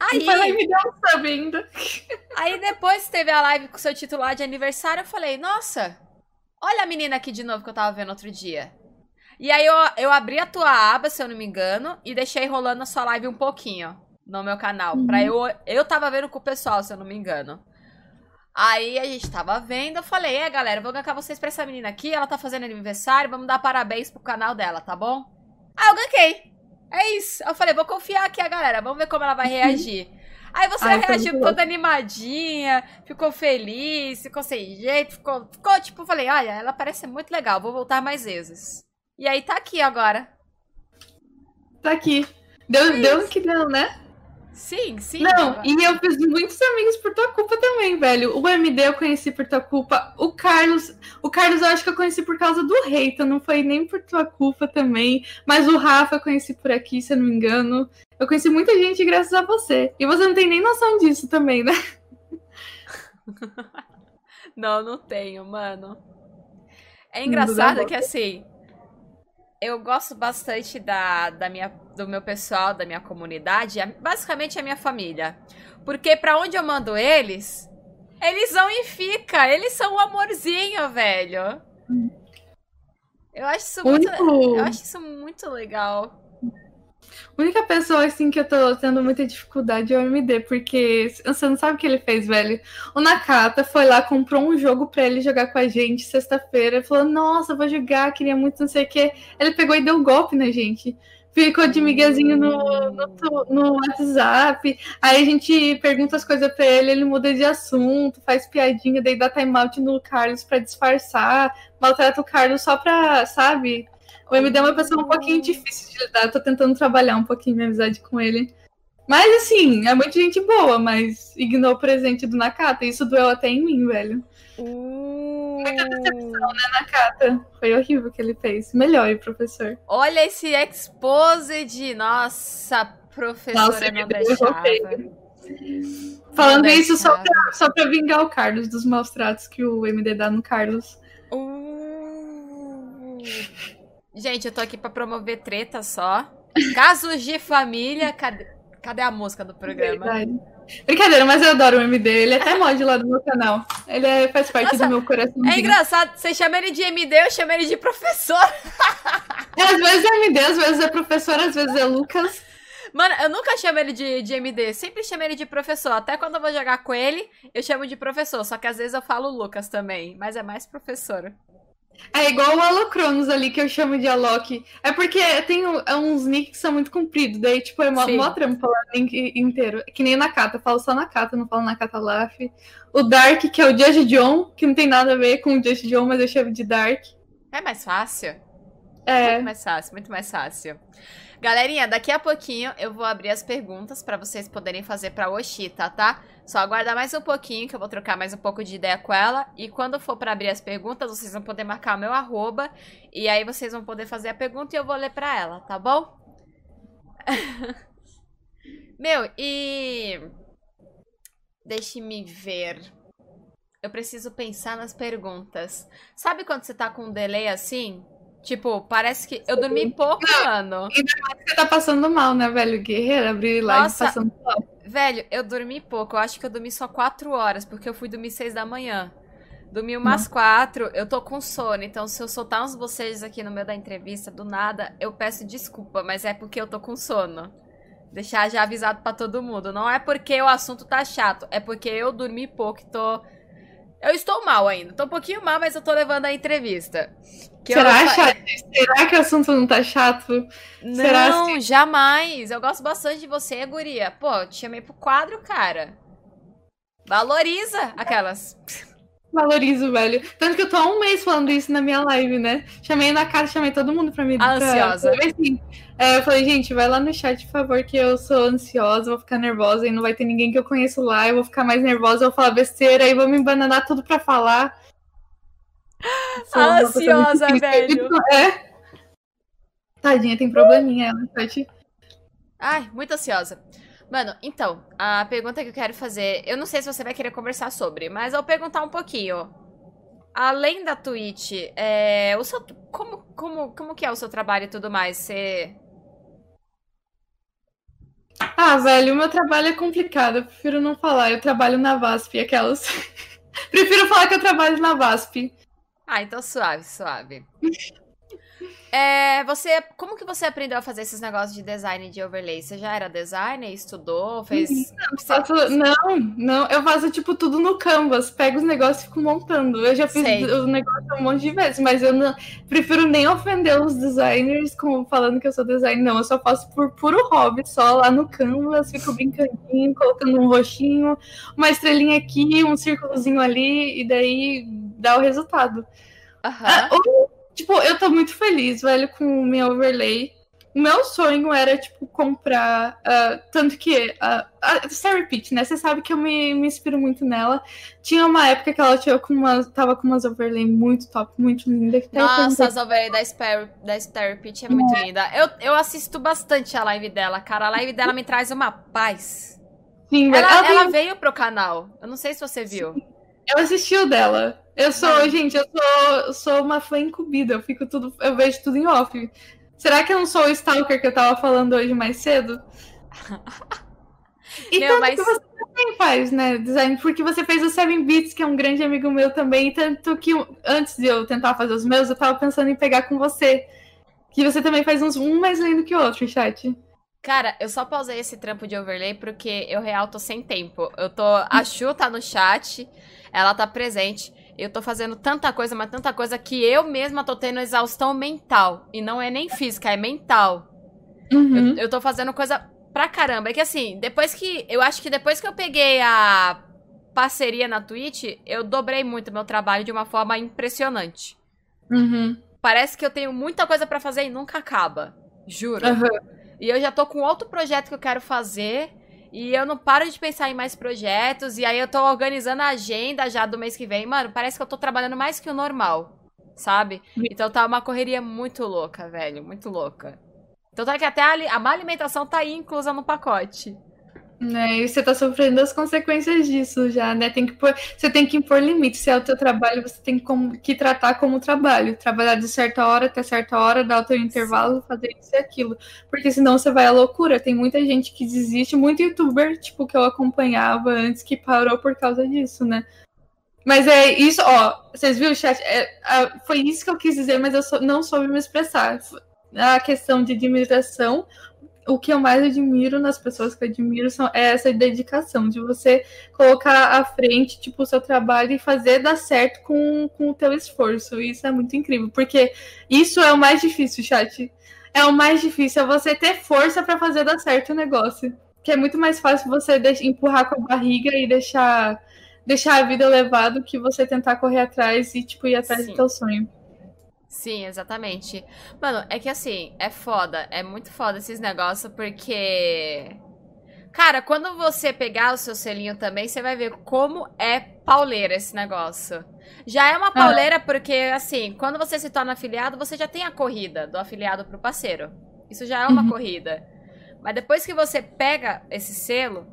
Aí, e me deu um sub ainda. Aí depois teve a live com o seu titular de aniversário, eu falei, nossa, Olha a menina aqui de novo que eu tava vendo outro dia. E aí eu, eu abri a tua aba, se eu não me engano, e deixei rolando a sua live um pouquinho no meu canal. Uhum. Pra eu. Eu tava vendo com o pessoal, se eu não me engano. Aí a gente tava vendo, eu falei, é galera, vou gankar vocês pra essa menina aqui, ela tá fazendo aniversário, vamos dar parabéns pro canal dela, tá bom? Aí eu ganquei. É isso. Eu falei, vou confiar aqui a galera, vamos ver como ela vai reagir. Aí você Ai, reagiu toda animadinha, ficou feliz, ficou sem jeito, ficou, ficou tipo, falei, olha, ela parece muito legal, vou voltar mais vezes. E aí tá aqui agora. Tá aqui. Deu, é deu no que deu, né? Sim, sim. Não, e eu fiz muitos amigos por tua culpa também, velho. O MD eu conheci por tua culpa. O Carlos, o Carlos eu acho que eu conheci por causa do Reita, não foi nem por tua culpa também. Mas o Rafa eu conheci por aqui, se eu não me engano. Eu conheci muita gente graças a você. E você não tem nem noção disso também, né? não, não tenho, mano. É engraçado que assim, eu gosto bastante da, da minha, do meu pessoal, da minha comunidade, basicamente a minha família. Porque para onde eu mando eles, eles vão e fica. Eles são um amorzinho, velho. Eu acho isso muito, eu acho isso muito legal. A única pessoa, assim, que eu tô tendo muita dificuldade é o MD, porque você não sabe o que ele fez, velho. O Nakata foi lá, comprou um jogo pra ele jogar com a gente sexta-feira. Falou, nossa, vou jogar, queria muito não sei o quê. Ele pegou e deu um golpe na gente. Ficou de miguezinho no, no, no WhatsApp. Aí a gente pergunta as coisas pra ele, ele muda de assunto, faz piadinha, daí dá timeout no Carlos pra disfarçar, maltrata o Carlos só pra, sabe? O MD é uma pessoa um pouquinho difícil de lidar. Tô tentando trabalhar um pouquinho minha amizade com ele. Mas assim, é muita gente boa, mas ignorou o presente do Nakata. Isso doeu até em mim, velho. Uh... Muita decepção, né, Nakata? Foi horrível o que ele fez. Melhor, professor. Olha esse exposed. Nossa, professora Nossa, não deixava. Falando não isso só pra, só pra vingar o Carlos dos maus tratos que o MD dá no Carlos. Uh... Gente, eu tô aqui pra promover treta só. Casos de família. Cadê, cadê a música do programa? Verdade. Brincadeira, mas eu adoro o MD. Ele é até mod lá do meu canal. Ele é, faz parte Nossa, do meu coração. É engraçado, você chama ele de MD, eu chamo ele de professor. É, às vezes é MD, às vezes é professor, às vezes é Lucas. Mano, eu nunca chamo ele de, de MD, sempre chamo ele de professor. Até quando eu vou jogar com ele, eu chamo de professor. Só que às vezes eu falo Lucas também, mas é mais professor. É igual o Alocronos ali, que eu chamo de Alok. É porque tem é uns nicks que são muito compridos, daí, tipo, é mó, mó trampo falar link inteiro. Que nem na Kata, eu falo só na Kata, não falo na Kata Laf. O Dark, que é o Judge John, que não tem nada a ver com o Judge John, mas eu chamo de Dark. É mais fácil. É. Muito mais fácil, muito mais fácil. Galerinha, daqui a pouquinho eu vou abrir as perguntas para vocês poderem fazer para Oshita, tá? Só aguardar mais um pouquinho que eu vou trocar mais um pouco de ideia com ela. E quando for para abrir as perguntas, vocês vão poder marcar o meu arroba. E aí vocês vão poder fazer a pergunta e eu vou ler para ela, tá bom? meu, e. Deixe-me ver. Eu preciso pensar nas perguntas. Sabe quando você tá com um delay assim? Tipo, parece que. Eu dormi pouco, não, mano. Ainda mais que você tá passando mal, né, velho? Guerreira, abrir live Nossa, passando mal. Velho, eu dormi pouco. Eu acho que eu dormi só quatro horas, porque eu fui dormir seis da manhã. Dormi umas não. quatro, eu tô com sono, então se eu soltar uns bocejos aqui no meio da entrevista, do nada, eu peço desculpa, mas é porque eu tô com sono. Deixar já avisado para todo mundo. Não é porque o assunto tá chato, é porque eu dormi pouco e tô Eu estou mal ainda. Tô um pouquinho mal, mas eu tô levando a entrevista. Que Será, eu... chato? Será que o assunto não tá chato? Não, que... jamais. Eu gosto bastante de você, guria. Pô, te chamei pro quadro, cara. Valoriza aquelas. Valorizo, velho. Tanto que eu tô há um mês falando isso na minha live, né? Chamei na cara, chamei todo mundo pra me. Ansiosa. Pra... Assim, é, eu falei, gente, vai lá no chat, por favor, que eu sou ansiosa, vou ficar nervosa e não vai ter ninguém que eu conheço lá, eu vou ficar mais nervosa, eu vou falar besteira e vou me embananar tudo pra falar. Sou ansiosa, velho. É. Tadinha, tem probleminha ela no chat. Ai, muito ansiosa. Mano, então, a pergunta que eu quero fazer, eu não sei se você vai querer conversar sobre, mas eu vou perguntar um pouquinho. Além da Twitch, é, o seu, como, como, como que é o seu trabalho e tudo mais? Você... Ah, velho, o meu trabalho é complicado, eu prefiro não falar. Eu trabalho na VASP, aquelas. prefiro falar que eu trabalho na VASP. Ah, então suave, suave. É, você, como que você aprendeu a fazer esses negócios de design de overlay? Você já era designer, estudou, fez... Não, faço, não, não, eu faço tipo tudo no Canvas, pego os negócios e fico montando. Eu já fiz Sei. os negócios um monte de vezes, mas eu não prefiro nem ofender os designers como falando que eu sou designer, não, eu só faço por puro hobby, só lá no Canvas, fico brincandinho, colocando um roxinho, uma estrelinha aqui, um círculozinho ali, e daí dá o resultado. Uhum. Ah, Tipo, eu tô muito feliz, velho, com o meu overlay. O meu sonho era, tipo, comprar. Uh, tanto que uh, a Sarah Pitt, né? Você sabe que eu me, me inspiro muito nela. Tinha uma época que ela tinha com uma, tava com umas overlay muito top, muito linda. Nossa, as overlay da Star, da Star Pitt é muito é. linda. Eu, eu assisto bastante a live dela, cara. A live dela me traz uma paz. Sim, ela, ela, ela veio pro canal. Eu não sei se você viu. Sim. Eu assisti o dela. Eu sou, gente, eu sou, sou uma fã incumbida, eu fico tudo, eu vejo tudo em off. Será que eu não sou o Stalker que eu tava falando hoje mais cedo? E meu, tanto mas... que você também faz, né, design, porque você fez o Seven Beats, que é um grande amigo meu também, tanto que antes de eu tentar fazer os meus, eu tava pensando em pegar com você. Que você também faz uns um mais lindo que o outro, chat. Cara, eu só pausei esse trampo de overlay porque eu real tô sem tempo. Eu tô. A Chu tá no chat, ela tá presente. Eu tô fazendo tanta coisa, mas tanta coisa que eu mesma tô tendo exaustão mental. E não é nem física, é mental. Uhum. Eu, eu tô fazendo coisa pra caramba. É que assim, depois que. Eu acho que depois que eu peguei a parceria na Twitch, eu dobrei muito meu trabalho de uma forma impressionante. Uhum. Parece que eu tenho muita coisa para fazer e nunca acaba. Juro. Uhum. E eu já tô com outro projeto que eu quero fazer. E eu não paro de pensar em mais projetos. E aí eu tô organizando a agenda já do mês que vem. Mano, parece que eu tô trabalhando mais que o normal. Sabe? Então tá uma correria muito louca, velho. Muito louca. Então tá que até a, a má alimentação tá aí inclusa no pacote. Né, e você tá sofrendo as consequências disso já, né? Tem que pôr, você tem que impor limites. Se é o teu trabalho, você tem que, que tratar como trabalho. Trabalhar de certa hora até certa hora, dar o teu intervalo, fazer isso e aquilo. Porque senão você vai à loucura. Tem muita gente que desiste, muito youtuber, tipo, que eu acompanhava antes, que parou por causa disso, né? Mas é isso, ó. Vocês viram chat? É, foi isso que eu quis dizer, mas eu não soube me expressar. A questão de admiração o que eu mais admiro nas pessoas que eu admiro são, é essa dedicação, de você colocar à frente, tipo, o seu trabalho e fazer dar certo com, com o teu esforço. Isso é muito incrível, porque isso é o mais difícil, chat. É o mais difícil, é você ter força para fazer dar certo o negócio. Que é muito mais fácil você empurrar com a barriga e deixar, deixar a vida levar do que você tentar correr atrás e, tipo, ir atrás Sim. do teu sonho. Sim, exatamente. Mano, é que assim, é foda, é muito foda esses negócios, porque. Cara, quando você pegar o seu selinho também, você vai ver como é pauleira esse negócio. Já é uma pauleira ah. porque, assim, quando você se torna afiliado, você já tem a corrida do afiliado pro parceiro. Isso já é uma uhum. corrida. Mas depois que você pega esse selo,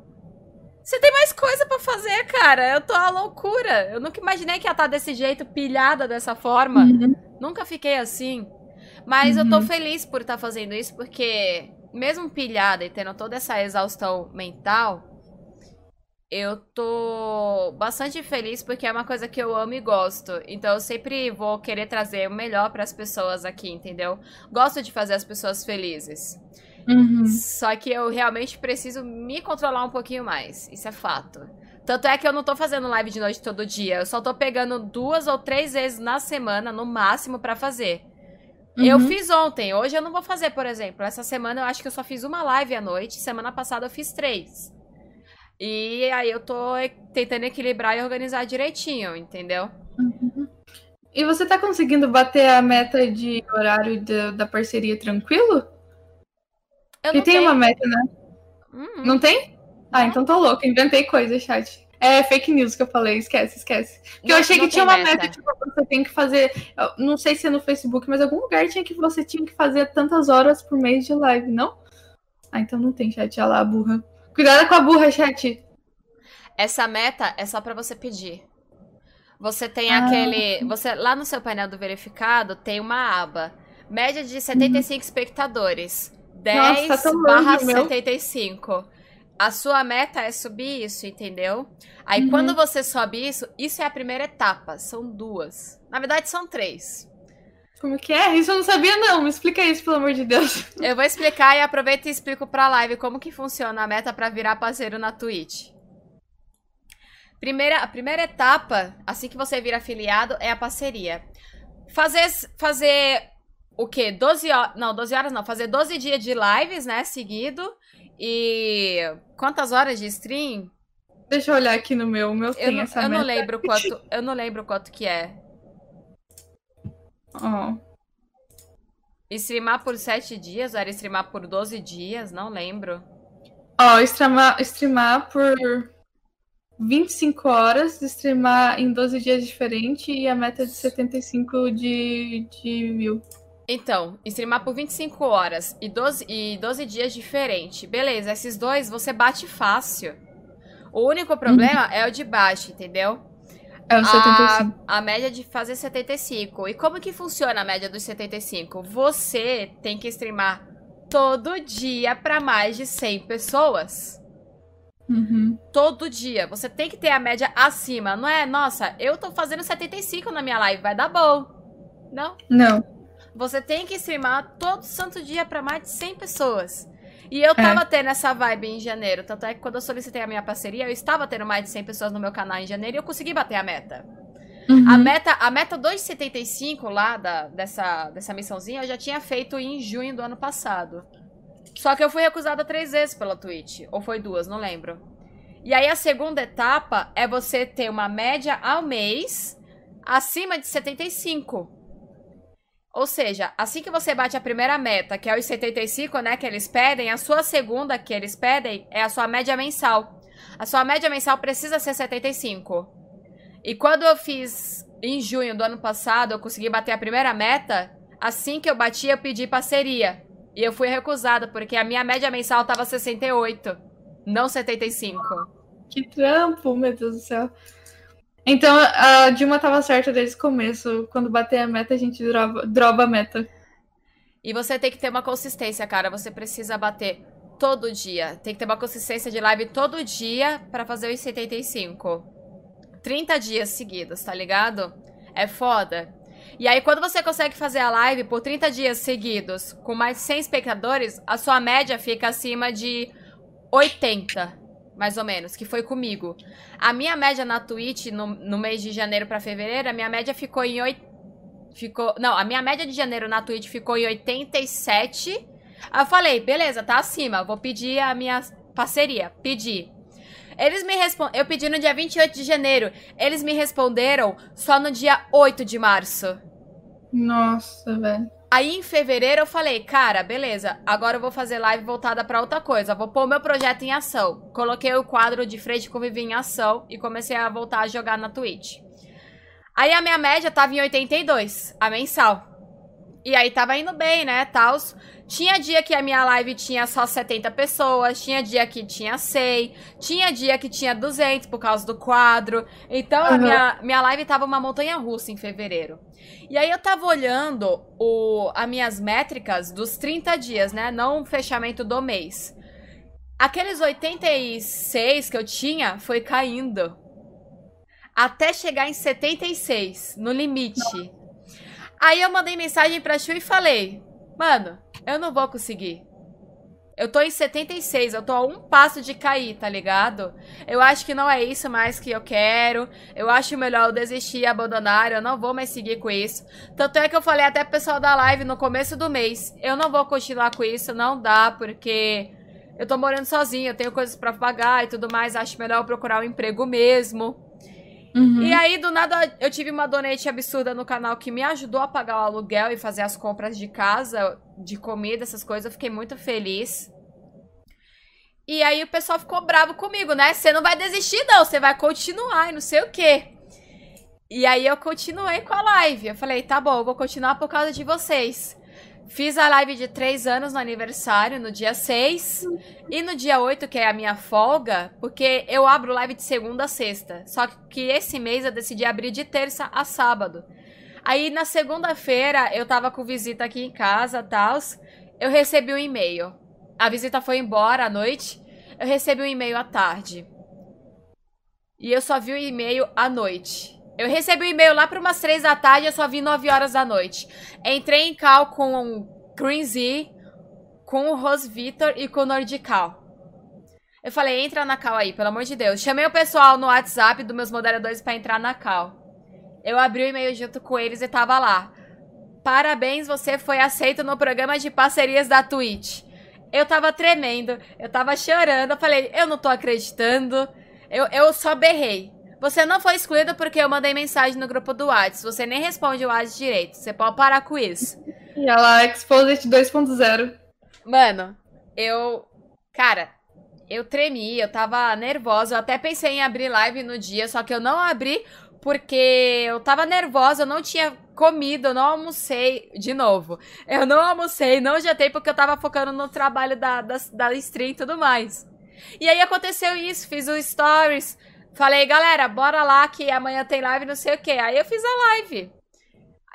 você tem mais coisa para fazer, cara. Eu tô a loucura. Eu nunca imaginei que ia estar tá desse jeito, pilhada dessa forma. Uhum. Nunca fiquei assim. Mas uhum. eu tô uhum. feliz por estar tá fazendo isso, porque mesmo pilhada e tendo toda essa exaustão mental, eu tô bastante feliz porque é uma coisa que eu amo e gosto. Então eu sempre vou querer trazer o melhor para as pessoas aqui, entendeu? Gosto de fazer as pessoas felizes. Uhum. Só que eu realmente preciso me controlar um pouquinho mais. Isso é fato. Tanto é que eu não tô fazendo live de noite todo dia. Eu só tô pegando duas ou três vezes na semana, no máximo, para fazer. Uhum. Eu fiz ontem, hoje eu não vou fazer, por exemplo. Essa semana eu acho que eu só fiz uma live à noite. Semana passada eu fiz três. E aí eu tô tentando equilibrar e organizar direitinho, entendeu? Uhum. E você tá conseguindo bater a meta de horário da, da parceria tranquilo? Eu não tem tenho. uma meta, né? Uhum. Não tem? Ah, então tô louca, inventei coisa, chat. É fake news que eu falei, esquece, esquece. Porque não, eu achei que tinha uma meta. meta que você tem que fazer. Não sei se é no Facebook, mas algum lugar tinha que você tinha que fazer tantas horas por mês de live, não? Ah, então não tem chat, olha lá, a burra. Cuidado com a burra, chat. Essa meta é só para você pedir. Você tem ah. aquele. Você Lá no seu painel do verificado tem uma aba. Média de 75 uhum. espectadores. 10 Nossa, tá barra 75. A sua meta é subir isso, entendeu? Aí uhum. quando você sobe isso, isso é a primeira etapa. São duas. Na verdade, são três. Como que é? Isso eu não sabia, não. Me explica isso, pelo amor de Deus. Eu vou explicar e aproveito e explico pra live como que funciona a meta para virar parceiro na Twitch. Primeira, a primeira etapa, assim que você vira afiliado, é a parceria. Fazer, fazer o quê? 12 horas. Não, 12 horas não. Fazer 12 dias de lives, né? Seguido. E quantas horas de stream? Deixa eu olhar aqui no meu. O meu eu não, eu não lembro quanto. Eu não lembro quanto que é. Ó. Oh. Streamar por 7 dias? Ou era streamar por 12 dias? Não lembro. Ó, oh, streamar, streamar por 25 horas, streamar em 12 dias diferentes e a meta é de 75 de, de mil. Então, streamar por 25 horas e 12, e 12 dias diferente. Beleza, esses dois você bate fácil. O único problema uhum. é o de baixo, entendeu? É o 75. A, a média de fazer 75. E como que funciona a média dos 75? Você tem que streamar todo dia para mais de 100 pessoas. Uhum. Todo dia. Você tem que ter a média acima. Não é, nossa, eu tô fazendo 75 na minha live, vai dar bom. Não? Não. Você tem que streamar todo santo dia para mais de 100 pessoas. E eu tava é. tendo essa vibe em janeiro. Tanto é que quando eu solicitei a minha parceria, eu estava tendo mais de 100 pessoas no meu canal em janeiro e eu consegui bater a meta. Uhum. A meta, a meta 275 lá da, dessa, dessa missãozinha eu já tinha feito em junho do ano passado. Só que eu fui recusada três vezes pela Twitch. Ou foi duas, não lembro. E aí a segunda etapa é você ter uma média ao mês acima de 75. Ou seja, assim que você bate a primeira meta, que é os 75, né, que eles pedem, a sua segunda que eles pedem é a sua média mensal. A sua média mensal precisa ser 75. E quando eu fiz em junho do ano passado, eu consegui bater a primeira meta, assim que eu bati, eu pedi parceria. E eu fui recusada, porque a minha média mensal tava 68, não 75. Que trampo, meu Deus do céu. Então a Dilma tava certa desde o começo. Quando bater a meta, a gente droba, droba a meta. E você tem que ter uma consistência, cara. Você precisa bater todo dia. Tem que ter uma consistência de live todo dia para fazer os 75. 30 dias seguidos, tá ligado? É foda. E aí, quando você consegue fazer a live por 30 dias seguidos, com mais 100 espectadores, a sua média fica acima de 80 mais ou menos, que foi comigo. A minha média na Twitch no, no mês de janeiro para fevereiro, a minha média ficou em 8. Ficou. Não, a minha média de janeiro na Twitch ficou em 87. Aí eu falei, beleza, tá acima, vou pedir a minha parceria. Pedi. Eles me responderam. Eu pedi no dia 28 de janeiro. Eles me responderam só no dia 8 de março. Nossa, velho. Aí em fevereiro eu falei, cara, beleza, agora eu vou fazer live voltada para outra coisa, vou pôr meu projeto em ação. Coloquei o quadro de frente convivi em ação e comecei a voltar a jogar na Twitch. Aí a minha média tava em 82, a mensal. E aí tava indo bem, né, tals. Tinha dia que a minha live tinha só 70 pessoas, tinha dia que tinha 100, tinha dia que tinha 200 por causa do quadro. Então uhum. a minha, minha live tava uma montanha russa em fevereiro. E aí eu tava olhando o, as minhas métricas dos 30 dias, né? Não o fechamento do mês. Aqueles 86 que eu tinha foi caindo. Até chegar em 76, no limite. Aí eu mandei mensagem pra Chu e falei: Mano, eu não vou conseguir. Eu tô em 76, eu tô a um passo de cair, tá ligado? Eu acho que não é isso mais que eu quero. Eu acho melhor eu desistir e abandonar. Eu não vou mais seguir com isso. Tanto é que eu falei até pro pessoal da live no começo do mês. Eu não vou continuar com isso, não dá, porque eu tô morando sozinha, eu tenho coisas para pagar e tudo mais. Acho melhor eu procurar um emprego mesmo. Uhum. E aí, do nada, eu tive uma donate absurda no canal que me ajudou a pagar o aluguel e fazer as compras de casa, de comida, essas coisas. Eu fiquei muito feliz. E aí o pessoal ficou bravo comigo, né? Você não vai desistir, não, você vai continuar e não sei o quê. E aí eu continuei com a live. Eu falei, tá bom, eu vou continuar por causa de vocês. Fiz a live de três anos no aniversário, no dia 6. E no dia 8, que é a minha folga, porque eu abro live de segunda a sexta. Só que esse mês eu decidi abrir de terça a sábado. Aí na segunda-feira eu tava com visita aqui em casa tal. Eu recebi um e-mail. A visita foi embora à noite. Eu recebi um e-mail à tarde. E eu só vi o e-mail à noite. Eu recebi o um e-mail lá para umas três da tarde, eu só vi 9 horas da noite. Entrei em cal com o Green Z, com o Rose Vitor e com o Nordical. Eu falei, entra na cal aí, pelo amor de Deus. Chamei o pessoal no WhatsApp dos meus moderadores para entrar na cal. Eu abri o e-mail junto com eles e tava lá. Parabéns, você foi aceito no programa de parcerias da Twitch. Eu tava tremendo, eu tava chorando, eu falei, eu não tô acreditando. Eu, eu só berrei. Você não foi excluído porque eu mandei mensagem no grupo do WhatsApp. Você nem responde o WhatsApp direito. Você pode parar com isso. E ela Exposit 2.0. Mano, eu. Cara, eu tremi, eu tava nervosa. Eu até pensei em abrir live no dia, só que eu não abri porque eu tava nervosa, eu não tinha comido, eu não almocei. De novo, eu não almocei, não jantei porque eu tava focando no trabalho da, da, da stream e tudo mais. E aí aconteceu isso, fiz o stories Falei, galera, bora lá que amanhã tem live, não sei o que. Aí eu fiz a live.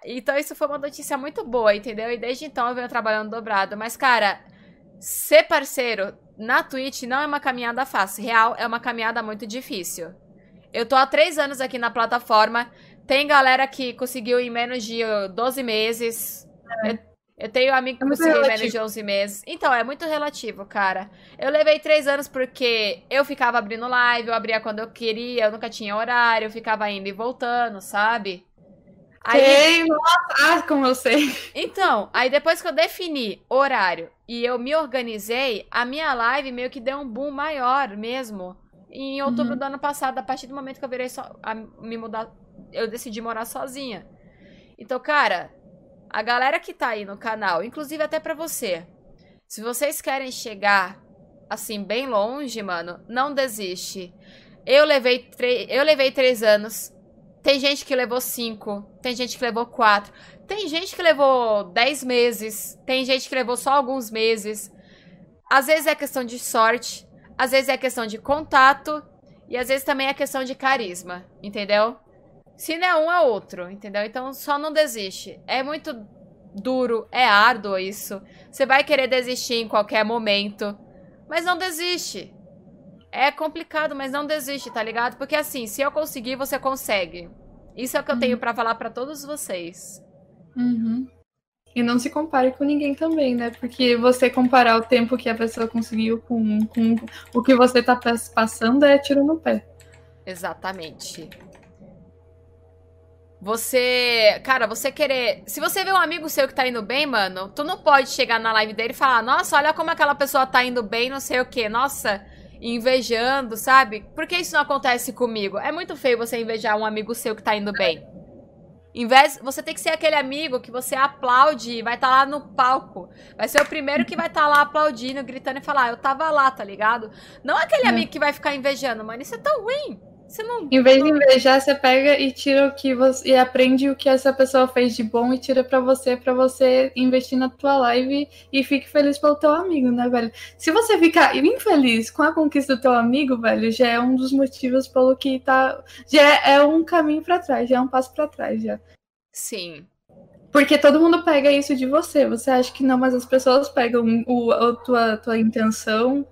Então isso foi uma notícia muito boa, entendeu? E desde então eu venho trabalhando dobrado. Mas, cara, ser parceiro na Twitch não é uma caminhada fácil. Real, é uma caminhada muito difícil. Eu tô há três anos aqui na plataforma. Tem galera que conseguiu em menos de 12 meses. É. Eu tenho um amigo que é conseguiu menos de 11 meses. Então, é muito relativo, cara. Eu levei três anos porque eu ficava abrindo live, eu abria quando eu queria, eu nunca tinha horário, eu ficava indo e voltando, sabe? Aí... Sei, nossa, ah, como eu sei. Então, aí depois que eu defini horário e eu me organizei, a minha live meio que deu um boom maior mesmo. Em outubro uhum. do ano passado, a partir do momento que eu virei só, a me mudar, eu decidi morar sozinha. Então, cara, a galera que tá aí no canal, inclusive até para você. Se vocês querem chegar assim bem longe, mano, não desiste. Eu levei eu levei três anos. Tem gente que levou cinco, tem gente que levou quatro, tem gente que levou dez meses, tem gente que levou só alguns meses. Às vezes é questão de sorte, às vezes é questão de contato e às vezes também é questão de carisma, entendeu? Se não é um, é outro, entendeu? Então só não desiste. É muito duro, é árduo isso. Você vai querer desistir em qualquer momento. Mas não desiste. É complicado, mas não desiste, tá ligado? Porque assim, se eu conseguir, você consegue. Isso é o que eu tenho uhum. para falar para todos vocês. Uhum. E não se compare com ninguém também, né? Porque você comparar o tempo que a pessoa conseguiu com, com o que você tá passando é tiro no pé. Exatamente. Você, cara, você querer. Se você vê um amigo seu que tá indo bem, mano, tu não pode chegar na live dele e falar: Nossa, olha como aquela pessoa tá indo bem, não sei o que. Nossa, invejando, sabe? Por que isso não acontece comigo? É muito feio você invejar um amigo seu que tá indo bem. Em vez, você tem que ser aquele amigo que você aplaude e vai estar tá lá no palco. Vai ser o primeiro que vai estar tá lá aplaudindo, gritando e falar: Eu tava lá, tá ligado? Não aquele é. amigo que vai ficar invejando, mano. Isso é tão ruim. Você não. Em vez de invejar, você pega e tira o que você. e aprende o que essa pessoa fez de bom e tira para você, para você investir na tua live e fique feliz pelo teu amigo, né, velho? Se você ficar infeliz com a conquista do teu amigo, velho, já é um dos motivos pelo que tá. Já é um caminho para trás, já é um passo para trás, já. Sim. Porque todo mundo pega isso de você. Você acha que não, mas as pessoas pegam o, a tua, tua intenção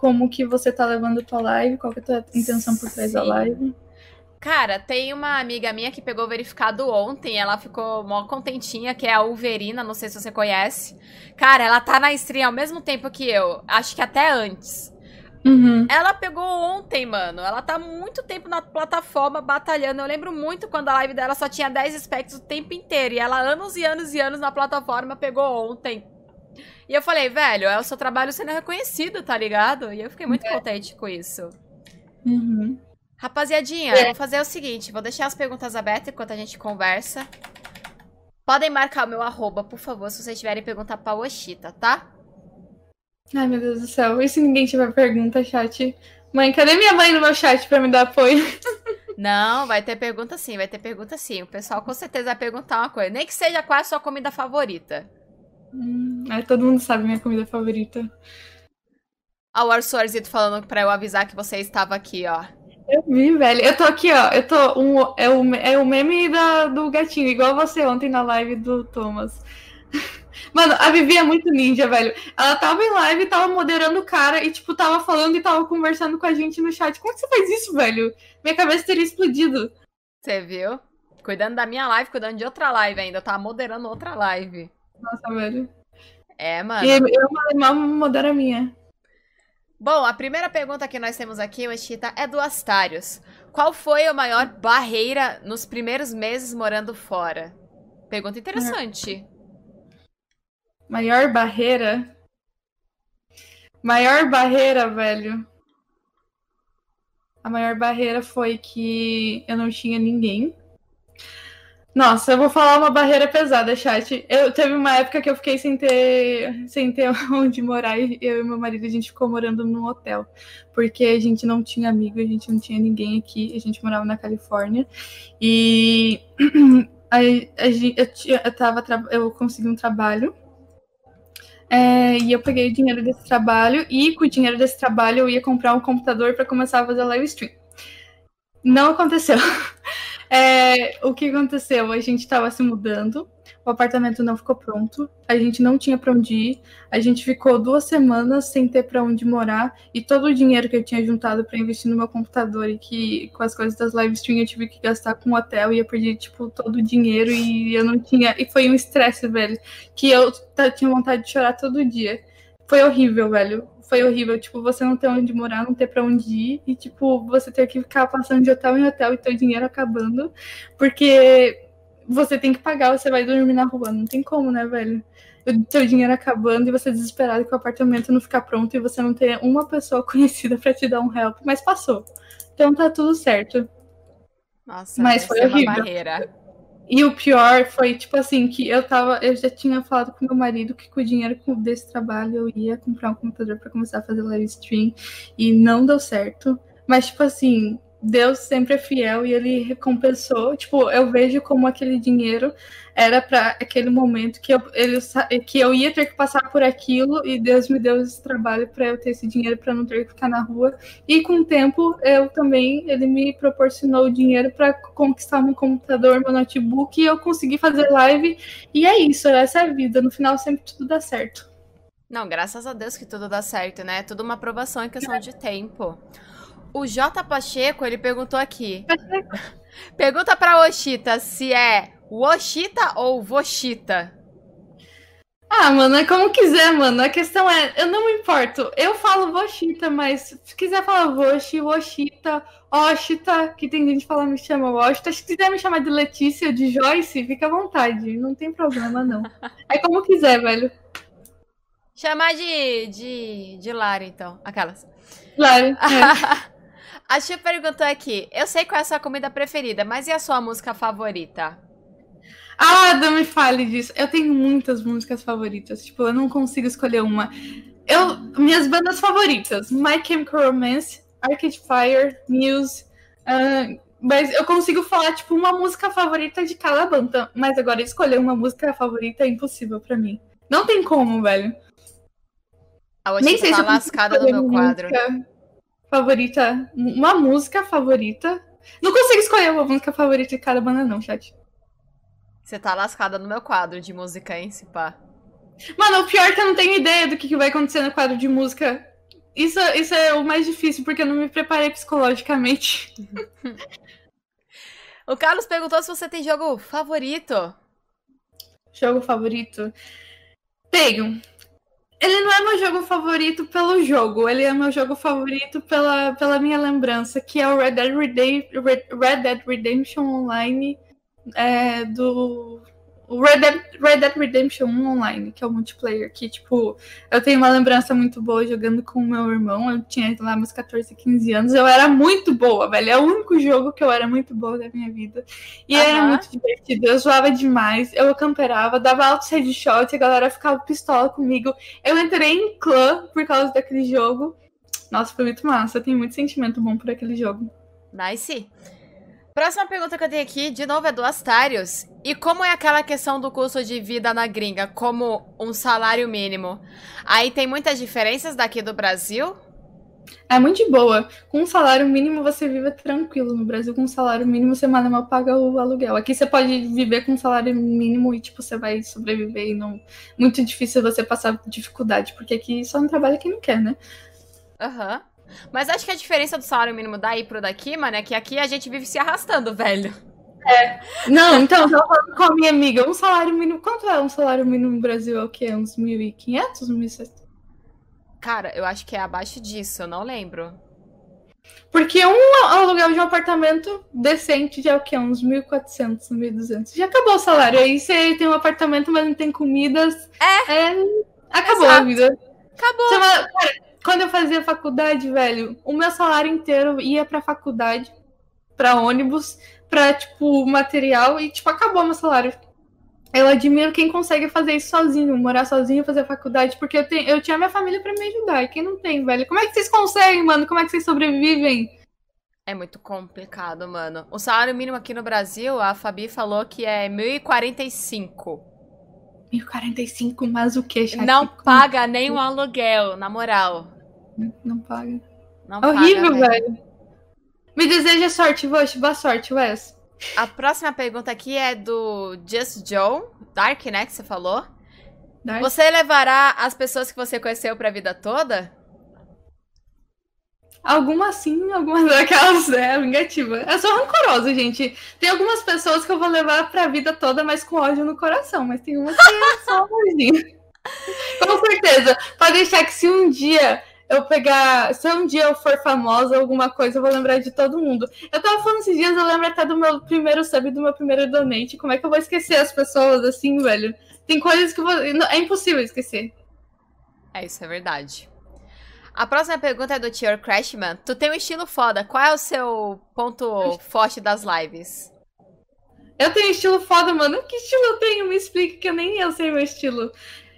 como que você tá levando a tua live, qual que é a tua intenção por trás Sim. da live. Cara, tem uma amiga minha que pegou verificado ontem, ela ficou mó contentinha, que é a Uverina, não sei se você conhece. Cara, ela tá na stream ao mesmo tempo que eu, acho que até antes. Uhum. Ela pegou ontem, mano. Ela tá muito tempo na plataforma batalhando. Eu lembro muito quando a live dela só tinha 10 specs o tempo inteiro. E ela, anos e anos e anos na plataforma, pegou ontem. E eu falei, velho, é o seu trabalho sendo reconhecido, tá ligado? E eu fiquei muito é. contente com isso. Uhum. Rapaziadinha, é. vou fazer o seguinte: vou deixar as perguntas abertas enquanto a gente conversa. Podem marcar o meu arroba, por favor, se vocês tiverem perguntar pra Oshita, tá? Ai, meu Deus do céu. E se ninguém tiver pergunta, chat? Mãe, cadê minha mãe no meu chat pra me dar apoio? Não, vai ter pergunta sim, vai ter pergunta sim. O pessoal com certeza vai perguntar uma coisa. Nem que seja qual é a sua comida favorita. Hum, aí todo mundo sabe minha comida favorita. Ó, o Arsuarzito falando pra eu avisar que você estava aqui, ó. Eu vi, velho. Eu tô aqui, ó. Eu tô. Um, é, o, é o meme da, do gatinho, igual você ontem na live do Thomas. Mano, a Vivi é muito ninja, velho. Ela tava em live, tava moderando o cara e, tipo, tava falando e tava conversando com a gente no chat. Como que você faz isso, velho? Minha cabeça teria explodido. Você viu? Cuidando da minha live, cuidando de outra live ainda. Eu tava moderando outra live. Nossa, velho. É, mano. E eu mal modera a minha. Bom, a primeira pergunta que nós temos aqui, Westita, é do Astarius. Qual foi a maior barreira nos primeiros meses morando fora? Pergunta interessante. Maior barreira? Maior barreira, velho. A maior barreira foi que eu não tinha ninguém nossa, eu vou falar uma barreira pesada, chat. Eu teve uma época que eu fiquei sem ter, sem ter onde morar e eu e meu marido a gente ficou morando num hotel, porque a gente não tinha amigo, a gente não tinha ninguém aqui, a gente morava na Califórnia e a, a, eu, eu, tava, eu consegui um trabalho é, e eu peguei o dinheiro desse trabalho e com o dinheiro desse trabalho eu ia comprar um computador para começar a fazer live stream. Não aconteceu. É, o que aconteceu? A gente estava se mudando, o apartamento não ficou pronto, a gente não tinha para onde ir, a gente ficou duas semanas sem ter para onde morar e todo o dinheiro que eu tinha juntado para investir no meu computador e que com as coisas das live stream eu tive que gastar com hotel e eu perdi tipo todo o dinheiro e eu não tinha e foi um estresse, velho, que eu tinha vontade de chorar todo dia. Foi horrível, velho foi horrível. Tipo, você não ter onde morar, não ter para onde ir, e, tipo, você ter que ficar passando de hotel em hotel e teu dinheiro acabando, porque você tem que pagar, você vai dormir na rua. Não tem como, né, velho? O teu dinheiro acabando e você desesperado que o apartamento não ficar pronto e você não ter uma pessoa conhecida para te dar um help, mas passou. Então tá tudo certo. Nossa, mas foi horrível. Uma barreira. E o pior foi, tipo assim, que eu tava. Eu já tinha falado com meu marido que com o dinheiro desse trabalho eu ia comprar um computador para começar a fazer live stream. E não deu certo. Mas, tipo assim, Deus sempre é fiel e ele recompensou. Tipo, eu vejo como aquele dinheiro era para aquele momento que eu, ele, que eu ia ter que passar por aquilo e Deus me deu esse trabalho para eu ter esse dinheiro para não ter que ficar na rua. E com o tempo, eu também, ele me proporcionou o dinheiro para conquistar meu computador, meu notebook e eu consegui fazer live. E é isso, essa é a vida. No final, sempre tudo dá certo. Não, graças a Deus que tudo dá certo, né? Tudo uma aprovação em questão de tempo. O J Pacheco, ele perguntou aqui. Pergunta pra Oshita se é Woshita ou Voshita? Ah, mano, é como quiser, mano. A questão é, eu não me importo. Eu falo Voshita, mas se quiser falar Voshi, Woshita, Oshita, que tem gente que fala me chama Oshita. Se quiser me chamar de Letícia, de Joyce, fica à vontade. Não tem problema, não. É como quiser, velho. Chamar de, de, de Lara, então. Aquelas. Lara. É. A Chia perguntou aqui: Eu sei qual é a sua comida preferida, mas e a sua música favorita? Ah, não me fale disso. Eu tenho muitas músicas favoritas. Tipo, eu não consigo escolher uma. Eu, minhas bandas favoritas: My Chemical Romance, Arcade Fire, Muse. Uh, mas eu consigo falar, tipo, uma música favorita de cada banda. Mas agora escolher uma música favorita é impossível para mim. Não tem como, velho. A Nem sei tá se lascada no meu quadro. Música favorita, uma música favorita. Não consigo escolher uma música favorita de cada banda, não, chat. Você tá lascada no meu quadro de música, hein, se pá. Mano, o pior é que eu não tenho ideia do que, que vai acontecer no quadro de música. Isso, isso é o mais difícil, porque eu não me preparei psicologicamente. O Carlos perguntou se você tem jogo favorito. Jogo favorito? Tenho. Ele não é meu jogo favorito pelo jogo, ele é meu jogo favorito pela, pela minha lembrança, que é o Red Dead, Redemption, Online é, do o Red Dead, Red Dead Redemption 1 Online, que é o multiplayer, que, tipo, eu tenho uma lembrança muito boa jogando com o meu irmão. Eu tinha lá meus 14, 15 anos. Eu era muito boa, velho. É o único jogo que eu era muito boa da minha vida. E uhum. era muito divertido. Eu zoava demais. Eu camperava, dava altos headshots, a galera ficava pistola comigo. Eu entrei em clã por causa daquele jogo. Nossa, foi muito massa. Eu tenho muito sentimento bom por aquele jogo. Nice. Próxima pergunta que eu tenho aqui, de novo, é do Astarius. E como é aquela questão do custo de vida na gringa, como um salário mínimo? Aí tem muitas diferenças daqui do Brasil? É muito de boa. Com um salário mínimo você vive tranquilo. No Brasil, com um salário mínimo, você manda mal paga o aluguel. Aqui você pode viver com um salário mínimo e, tipo, você vai sobreviver e não. Muito difícil você passar dificuldade, porque aqui só não trabalha quem não quer, né? Aham. Uhum. Mas acho que a diferença do salário mínimo daí pro daqui, mano, é que aqui a gente vive se arrastando, velho. É. Não, então, eu tava falando com a minha amiga, um salário mínimo. Quanto é um salário mínimo no Brasil? É o quê? Uns 1.500, 1.600? Cara, eu acho que é abaixo disso, eu não lembro. Porque um aluguel de um apartamento decente já é o quê? Uns 1.400, 1.200. Já acabou o salário. Aí você tem um apartamento, mas não tem comidas. É. é acabou Exato. a vida. Acabou. Chama, quando eu fazia faculdade, velho, o meu salário inteiro ia pra faculdade, pra ônibus, pra, tipo, material e, tipo, acabou meu salário. Eu admiro quem consegue fazer isso sozinho, morar sozinho, fazer faculdade, porque eu, tenho, eu tinha minha família para me ajudar. E quem não tem, velho? Como é que vocês conseguem, mano? Como é que vocês sobrevivem? É muito complicado, mano. O salário mínimo aqui no Brasil, a Fabi falou que é 1.045. 1045, mas o que, Chá? Não paga nem um aluguel, na moral. Não paga. Não Horrível, paga, velho. Me deseja sorte, Vosh. Boa sorte, Wes. A próxima pergunta aqui é do Just Joe, Dark, né, que você falou. Dark. Você levará as pessoas que você conheceu pra vida toda? Algumas sim, algumas daquelas é vingativa. Eu sou rancorosa, gente. Tem algumas pessoas que eu vou levar pra vida toda, mas com ódio no coração. Mas tem umas que é só amorzinho. com certeza. Pode deixar que se um dia eu pegar. Se um dia eu for famosa, alguma coisa, eu vou lembrar de todo mundo. Eu tava falando esses dias, eu lembro até do meu primeiro sub do meu primeiro donate. Como é que eu vou esquecer as pessoas assim, velho? Tem coisas que vou... é impossível esquecer. É, isso é verdade. A próxima pergunta é do Tior Crashman. Tu tem um estilo foda. Qual é o seu ponto forte das lives? Eu tenho estilo foda, mano. Que estilo eu tenho? Me explique que eu nem eu sei meu estilo.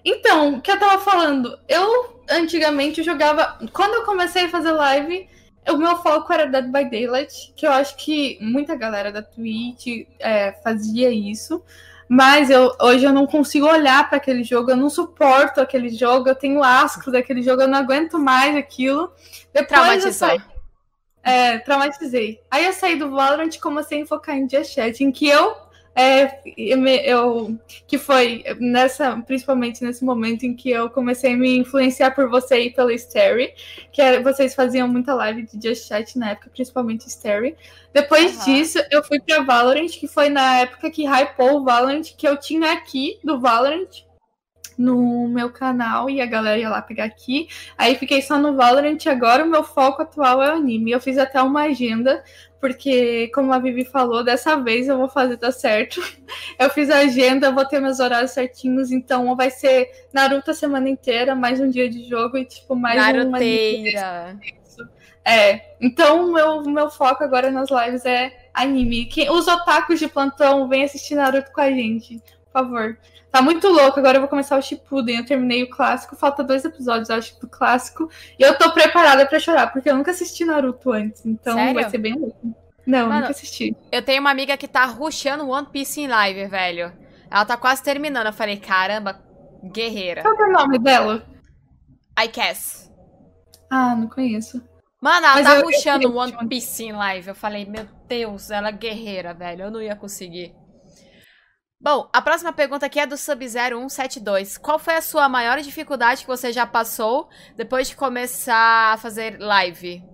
Então, o que eu tava falando? Eu antigamente jogava. Quando eu comecei a fazer live, o meu foco era Dead by Daylight, que eu acho que muita galera da Twitch é, fazia isso. Mas eu, hoje eu não consigo olhar para aquele jogo, eu não suporto aquele jogo, eu tenho asco daquele jogo, eu não aguento mais aquilo. Depois Traumatizou. Eu saí, é, traumatizei. Aí eu saí do Valorant e comecei a focar em Just Chat, em que eu é, eu, que foi nessa, principalmente nesse momento em que eu comecei a me influenciar por você e pela Stary, que é, vocês faziam muita live de Just Chat na época, principalmente Stary. Depois uhum. disso, eu fui para Valorant, que foi na época que hypou o Valorant, que eu tinha aqui do Valorant no meu canal e a galera ia lá pegar aqui. Aí fiquei só no Valorant. Agora o meu foco atual é o anime. Eu fiz até uma agenda porque, como a Vivi falou, dessa vez eu vou fazer dar certo. Eu fiz a agenda, vou ter meus horários certinhos, então vai ser Naruto a semana inteira, mais um dia de jogo e, tipo, mais Naruteira. uma. É, então meu, meu foco agora nas lives é anime. Quem, os otakus de plantão, vem assistir Naruto com a gente, por favor. Tá muito louco. Agora eu vou começar o Shippuden. Eu terminei o clássico. Falta dois episódios, acho, do clássico. E eu tô preparada para chorar, porque eu nunca assisti Naruto antes. Então Sério? vai ser bem louco. Não, Mano, nunca assisti. Eu tenho uma amiga que tá rushando One Piece em live, velho. Ela tá quase terminando. Eu falei, caramba, guerreira. Qual é o nome dela? I Cass. Ah, não conheço. Mano, ela Mas tá rushando One Piece em live. Eu falei, meu Deus, ela é guerreira, velho. Eu não ia conseguir. Bom, a próxima pergunta aqui é do Sub0172. Qual foi a sua maior dificuldade que você já passou depois de começar a fazer live?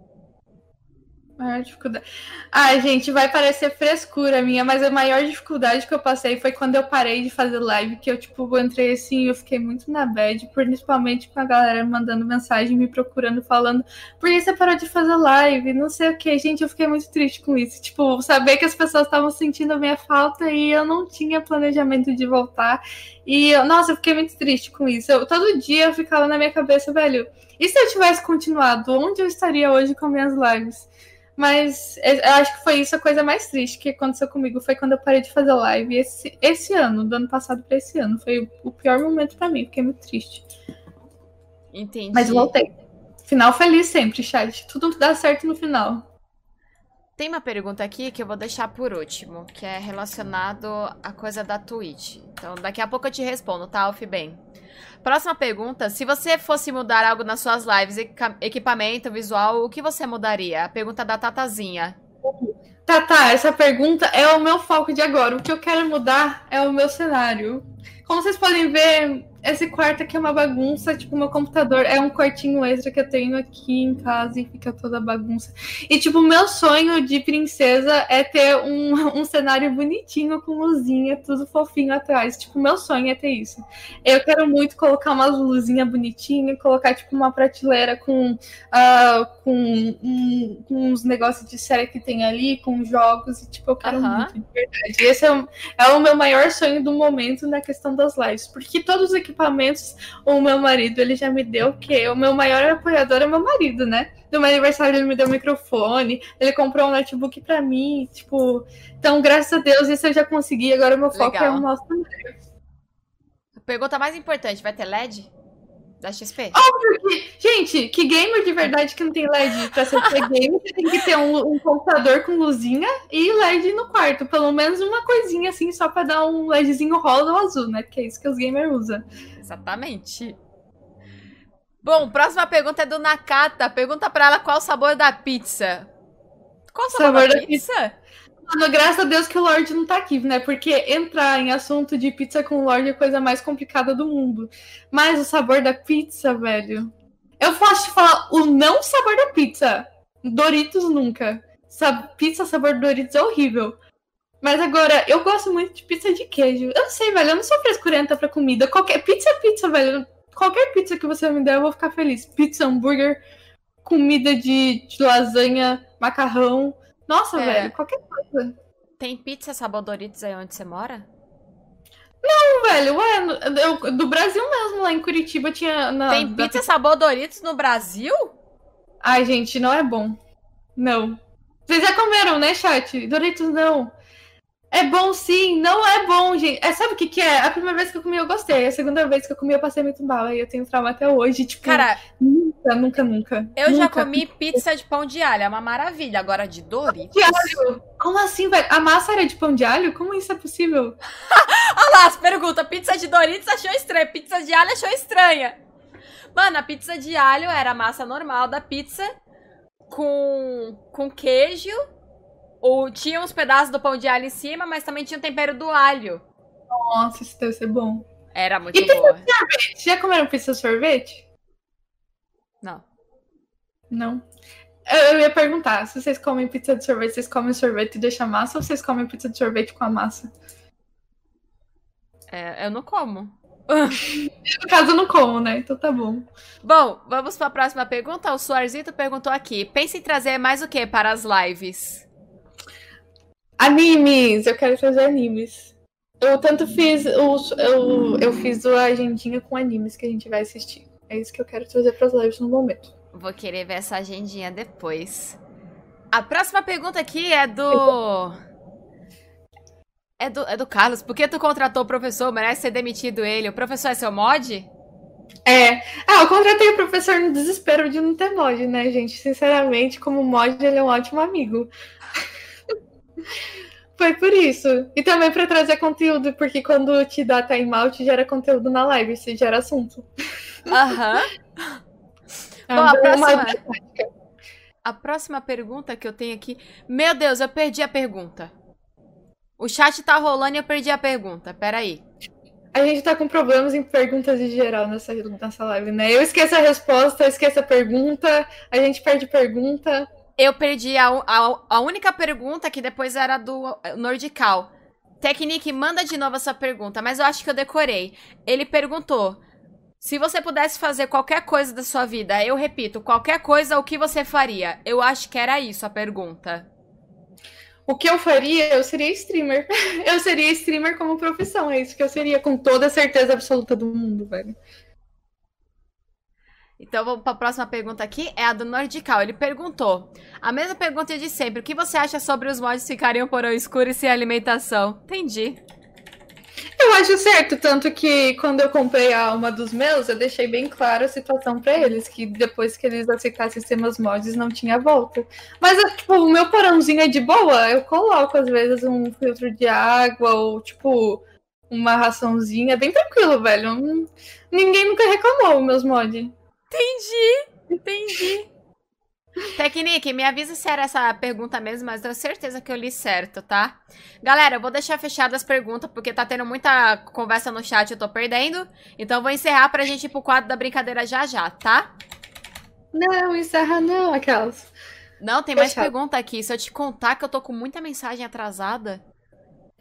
Maior dificuldade. Ai, gente, vai parecer frescura minha, mas a maior dificuldade que eu passei foi quando eu parei de fazer live, que eu, tipo, entrei assim, eu fiquei muito na bad, principalmente com a galera mandando mensagem, me procurando, falando, por que você parou de fazer live? Não sei o que. Gente, eu fiquei muito triste com isso. Tipo, saber que as pessoas estavam sentindo a minha falta e eu não tinha planejamento de voltar. E, eu, nossa, eu fiquei muito triste com isso. Eu, todo dia eu ficava na minha cabeça, velho, e se eu tivesse continuado, onde eu estaria hoje com minhas lives? Mas eu acho que foi isso a coisa mais triste que aconteceu comigo. Foi quando eu parei de fazer live. Esse, esse ano, do ano passado para esse ano. Foi o pior momento para mim. Fiquei muito triste. Entendi. Mas voltei. Final feliz sempre, chat. Tudo dá certo no final. Tem uma pergunta aqui que eu vou deixar por último, que é relacionado à coisa da Twitch. Então, daqui a pouco eu te respondo, tá, Alf bem? Próxima pergunta: se você fosse mudar algo nas suas lives, equipamento, visual, o que você mudaria? A pergunta da Tatazinha. Tata, essa pergunta é o meu foco de agora. O que eu quero mudar é o meu cenário. Como vocês podem ver, esse quarto aqui é uma bagunça, tipo, meu computador é um quartinho extra que eu tenho aqui em casa e fica toda bagunça. E, tipo, meu sonho de princesa é ter um, um cenário bonitinho com luzinha, tudo fofinho atrás. Tipo, meu sonho é ter isso. Eu quero muito colocar uma luzinha bonitinha, colocar, tipo, uma prateleira com, uh, com, um, com uns negócios de série que tem ali, com jogos, e, tipo, eu quero uhum. muito, de verdade. Esse é, é o meu maior sonho do momento na questão das lives, porque todos os equipamentos, o meu marido, ele já me deu o quê? O meu maior apoiador é meu marido, né? No meu aniversário ele me deu um microfone, ele comprou um notebook para mim, tipo, então graças a Deus isso eu já consegui, agora o meu foco é Legal. é o nosso Pergunta mais importante, vai ter LED? Da XP? Óbvio que. Gente, que gamer de verdade que não tem LED pra ser gamer, você tem que ter um, um, computador com luzinha e LED no quarto. Pelo menos uma coisinha assim, só pra dar um LEDzinho rosa ou azul, né? Porque é isso que os gamers usam. Exatamente. Bom, próxima pergunta é do Nakata. Pergunta pra ela qual o sabor da pizza. Qual o sabor, sabor da, da, pizza? pizza? Graças a Deus que o Lorde não tá aqui, né? Porque entrar em assunto de pizza com o Lorde é a coisa mais complicada do mundo. Mas o sabor da pizza, velho. Eu posso te falar o não sabor da pizza. Doritos nunca. Sab pizza sabor Doritos é horrível. Mas agora, eu gosto muito de pizza de queijo. Eu não sei, velho. Eu não sou frescurenta pra comida. Qualquer pizza é pizza, velho. Qualquer pizza que você me der, eu vou ficar feliz. Pizza, hambúrguer, comida de, de lasanha, macarrão. Nossa, é. velho, qualquer coisa. Tem pizza sabor Doritos aí onde você mora? Não, velho, ué, eu, do Brasil mesmo, lá em Curitiba tinha. Na, Tem pizza da... sabor Doritos no Brasil? Ai, gente, não é bom. Não. Vocês já comeram, né, chat? Doritos não. É bom sim, não é bom, gente. É, sabe o que, que é? A primeira vez que eu comi eu gostei. A segunda vez que eu comi eu passei muito mal. E eu tenho trauma até hoje. Tipo, Cara, nunca, nunca, nunca. Eu nunca. já comi pizza de pão de alho. É uma maravilha. Agora de Doritos. De alho? Como assim, velho? A massa era de pão de alho? Como isso é possível? Olha lá, as perguntas. Pizza de Doritos achou estranha. Pizza de alho achou estranha. Mano, a pizza de alho era a massa normal da pizza com, com queijo ou tinha uns pedaços do pão de alho em cima, mas também tinha o tempero do alho. Nossa, isso deve ser bom. Era muito e boa. Sorvete? Já comeram pizza sorvete? Não. Não. Eu ia perguntar, se vocês comem pizza de sorvete, vocês comem sorvete e deixam massa ou vocês comem pizza de sorvete com a massa? É, eu não como. no caso, eu não como, né? Então tá bom. Bom, vamos para a próxima pergunta. O Suarzito perguntou aqui: pensa em trazer mais o que para as lives? Animes! Eu quero trazer animes. Eu tanto fiz os, eu, eu fiz a agendinha com animes que a gente vai assistir. É isso que eu quero trazer para as lives no momento. Vou querer ver essa agendinha depois. A próxima pergunta aqui é do. É do, é do Carlos. Por que tu contratou o professor? Merece ser demitido ele. O professor é seu mod? É. Ah, eu contratei o professor no desespero de não ter mod, né, gente? Sinceramente, como mod, ele é um ótimo amigo. Foi por isso. E também para trazer conteúdo, porque quando te dá timeout, gera conteúdo na live, se gera assunto. Aham. Bom, a próxima... a próxima pergunta que eu tenho aqui. Meu Deus, eu perdi a pergunta. O chat tá rolando e eu perdi a pergunta. Peraí. A gente tá com problemas em perguntas em geral nessa, nessa live, né? Eu esqueço a resposta, eu esqueço a pergunta, a gente perde pergunta. Eu perdi a, a, a única pergunta que depois era do Nordical. Technique, manda de novo essa pergunta, mas eu acho que eu decorei. Ele perguntou: se você pudesse fazer qualquer coisa da sua vida, eu repito, qualquer coisa, o que você faria? Eu acho que era isso a pergunta. O que eu faria? Eu seria streamer. Eu seria streamer como profissão. É isso que eu seria, com toda a certeza absoluta do mundo, velho. Então vamos para a próxima pergunta aqui, é a do Nordical. Ele perguntou: a mesma pergunta de sempre, o que você acha sobre os mods ficarem um porão escuro e sem alimentação? Entendi. Eu acho certo, tanto que quando eu comprei a alma dos meus, eu deixei bem clara a situação para eles, que depois que eles aceitassem ser meus mods, não tinha volta. Mas, tipo, o meu porãozinho é de boa, eu coloco às vezes um filtro de água ou, tipo, uma raçãozinha, bem tranquilo, velho. Ninguém nunca reclamou, meus mods. Entendi, entendi. Tecnique, me avisa se era essa pergunta mesmo, mas tenho certeza que eu li certo, tá? Galera, eu vou deixar fechadas as perguntas, porque tá tendo muita conversa no chat e eu tô perdendo. Então eu vou encerrar pra gente ir pro quadro da brincadeira já já, tá? Não, encerra não, aquelas. Não, tem mais pergunta aqui. Se eu te contar que eu tô com muita mensagem atrasada.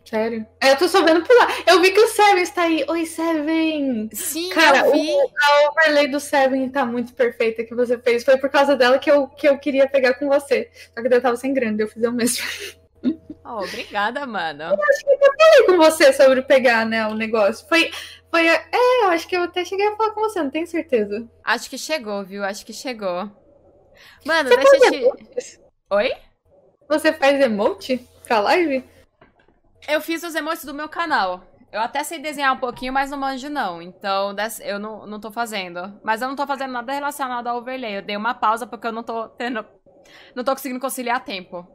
Sério? Eu tô só vendo por lá. Eu vi que o Seven está aí. Oi, Seven! Sim, Cara, eu vi. O, a overlay do Seven tá muito perfeita que você fez. Foi por causa dela que eu, que eu queria pegar com você. Só que eu tava sem grana, eu fiz o mesmo. Oh, obrigada, mano. Eu acho que eu falei com você sobre pegar, né, o negócio. Foi, foi. É, eu acho que eu até cheguei a falar com você, não tenho certeza. Acho que chegou, viu? Acho que chegou. Mano, você deixa eu te. Emotes? Oi? Você faz emote pra live? Eu fiz os emotes do meu canal. Eu até sei desenhar um pouquinho, mas não manjo não. Então, eu não, não tô fazendo. Mas eu não tô fazendo nada relacionado ao overlay. Eu dei uma pausa porque eu não tô tendo... Não tô conseguindo conciliar tempo.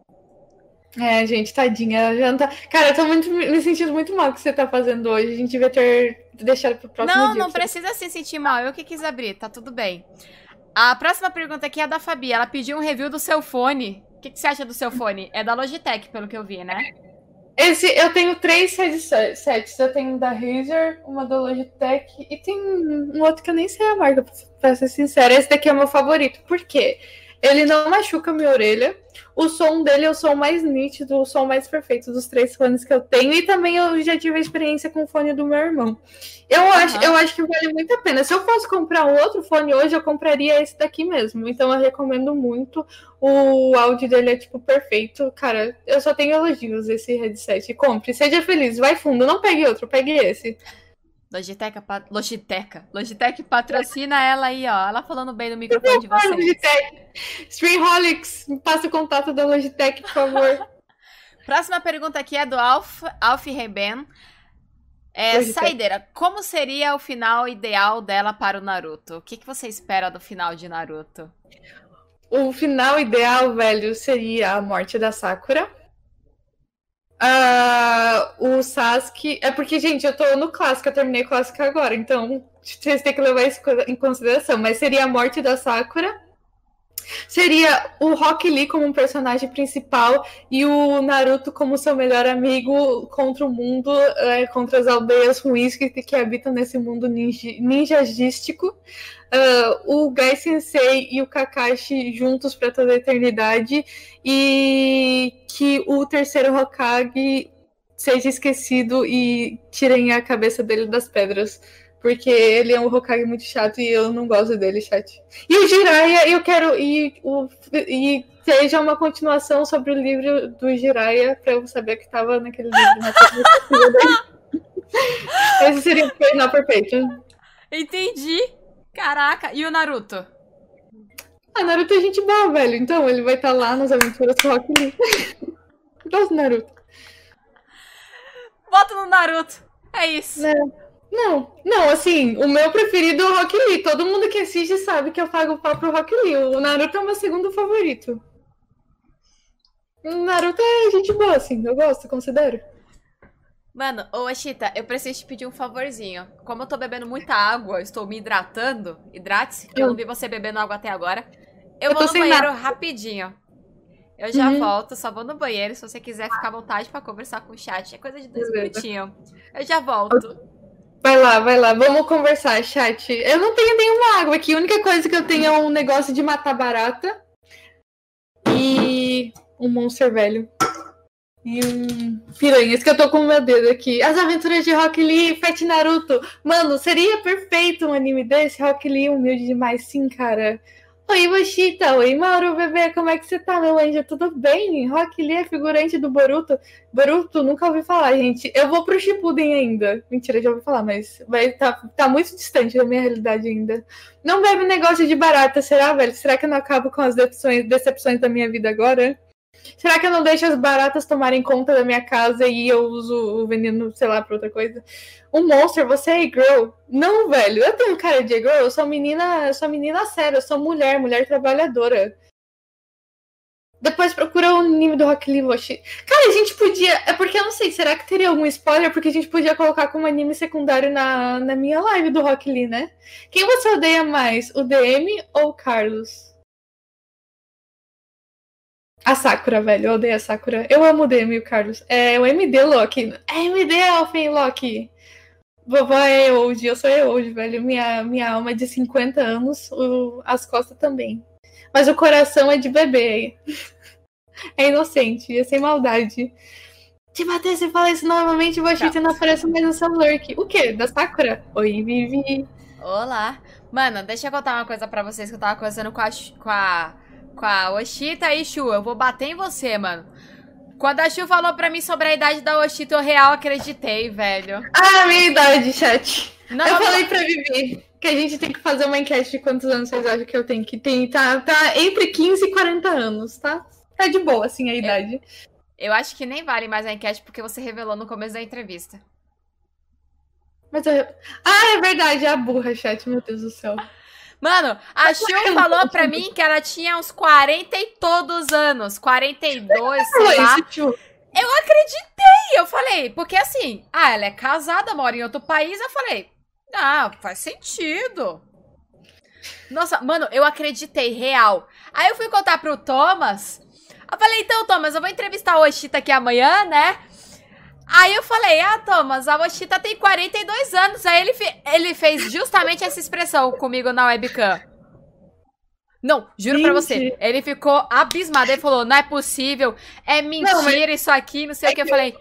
É, gente, tadinha. Já não tá... Cara, eu tô muito, me sentindo muito mal com o que você tá fazendo hoje. A gente devia ter deixado pro próximo não, dia. Não, não precisa se sentir mal. Eu que quis abrir, tá tudo bem. A próxima pergunta aqui é da Fabi. Ela pediu um review do seu fone. O que, que você acha do seu fone? É da Logitech, pelo que eu vi, né? Esse, eu tenho três headsets. Eu tenho da Razer, uma da Logitech e tem um outro que eu nem sei a marca, pra ser sincera. Esse daqui é o meu favorito. Por quê? Ele não machuca minha orelha. O som dele é o som mais nítido, o som mais perfeito dos três fones que eu tenho. E também eu já tive a experiência com o fone do meu irmão. Eu, uhum. acho, eu acho que vale muito a pena. Se eu fosse comprar um outro fone hoje, eu compraria esse daqui mesmo. Então eu recomendo muito. O áudio dele é, tipo, perfeito. Cara, eu só tenho elogios esse headset. Compre, seja feliz, vai fundo. Não pegue outro, pegue esse. Logitech. Logitech. Logitech patrocina ela aí, ó. Ela falando bem no microfone de vocês. Logitech. Streamholics, passa o contato da Logitech, por favor. Próxima pergunta aqui é do Alf, Alf Reben. É, Saideira, como seria o final ideal dela para o Naruto? O que, que você espera do final de Naruto? O final ideal, velho, seria a morte da Sakura Uh, o Sasuke. É porque, gente, eu tô no clássico, eu terminei o clássico agora, então vocês têm que levar isso em consideração. Mas seria a morte da Sakura. Seria o Rock Lee como um personagem principal e o Naruto como seu melhor amigo contra o mundo, é, contra as aldeias ruins que, que habitam nesse mundo ninja, ninjagístico. Uh, o Gai Sensei e o Kakashi juntos para toda a eternidade e que o terceiro Hokage seja esquecido e tirem a cabeça dele das pedras. Porque ele é um Hokage muito chato e eu não gosto dele, chat. E o Jiraiya, eu quero. E, o, e seja uma continuação sobre o livro do Jiraiya, pra eu saber que tava naquele livro. Esse seria o final perfeito. Entendi. Caraca, e o Naruto? Ah, Naruto é gente boa, velho. Então ele vai estar tá lá nas aventuras com o Rock Lee. Gosto do Naruto. Bota no Naruto. É isso. É. Não, não, assim, o meu preferido é o Rock Lee. Todo mundo que assiste sabe que eu pago o pau pro Rock Lee. O Naruto é o meu segundo favorito. O Naruto é gente boa, assim, eu gosto, considero. Mano, ô Ashita, eu preciso te pedir um favorzinho. Como eu tô bebendo muita água, estou me hidratando, hidrate-se, eu não vi você bebendo água até agora. Eu, eu vou no banheiro nada. rapidinho. Eu já uhum. volto, só vou no banheiro. Se você quiser ficar à vontade para conversar com o chat, é coisa de dois minutinhos. Eu já volto. Vai lá, vai lá, vamos conversar, chat. Eu não tenho nenhuma água aqui, a única coisa que eu tenho é um negócio de matar barata. E um monstro velho. E um piranhas que eu tô com o meu dedo aqui. As aventuras de Rock Lee Fat Naruto. Mano, seria perfeito um anime desse. Rock Lee humilde demais, sim, cara. Oi, Mochita. Oi, Mauro, bebê. Como é que você tá, meu anjo? Tudo bem? Rock Lee é figurante do Boruto. Boruto, nunca ouvi falar, gente. Eu vou pro Shippuden ainda. Mentira, já ouvi falar, mas vai tá, tá muito distante da minha realidade ainda. Não bebe negócio de barata, será, velho? Será que eu não acabo com as decepções, decepções da minha vida agora? Será que eu não deixo as baratas tomarem conta da minha casa e eu uso o veneno, sei lá, pra outra coisa? Um monstro, você é girl? Não, velho. Eu tenho cara de girl, eu sou menina, eu sou menina séria, eu sou mulher, mulher trabalhadora. Depois procura o anime do Rock Lee Cara, a gente podia. É porque eu não sei, será que teria algum spoiler? Porque a gente podia colocar como anime secundário na, na minha live do Rock Lee, né? Quem você odeia mais, o DM ou o Carlos? A Sakura, velho. Eu odeio a Sakura. Eu amo o DM, Carlos. É o MD Loki. É MD Elfen Loki. Vovó é hoje, eu sou hoje, velho. Minha, minha alma é de 50 anos, o, as costas também. Mas o coração é de bebê. É inocente, é sem maldade. Te bater se falar isso novamente, vou achar que não aparece mais no seu lurk. O quê? Da Sakura? Oi, Vivi. Olá. Mano, deixa eu contar uma coisa pra vocês que eu tava conversando com a, com a com a Oshita e Shu. Eu vou bater em você, mano. Quando a Shu falou pra mim sobre a idade da Oshita, eu real acreditei, velho. Ah, minha idade, chat. Não, eu falei não. pra Vivi que a gente tem que fazer uma enquete de quantos anos vocês acham que eu tenho que tem. Tá, tá entre 15 e 40 anos, tá? Tá de boa, assim, a idade. Eu, eu acho que nem vale mais a enquete porque você revelou no começo da entrevista. Mas eu... Ah, é verdade, é a burra, chat, meu Deus do céu. Mano, a Chu falou pra mim que ela tinha uns 40 e todos anos. 42, sei lá. Eu acreditei. Eu falei, porque assim, ah, ela é casada, mora em outro país. Eu falei, ah, faz sentido. Nossa, mano, eu acreditei, real. Aí eu fui contar pro Thomas. Eu falei, então, Thomas, eu vou entrevistar o Oshita aqui amanhã, né? Aí eu falei, ah, Thomas, a Mochita tem 42 anos. Aí ele, fe ele fez justamente essa expressão comigo na webcam. Não, juro Gente. pra você. Ele ficou abismado. Ele falou, não é possível, é mentira não, mas... isso aqui, não sei é o que. Eu falei,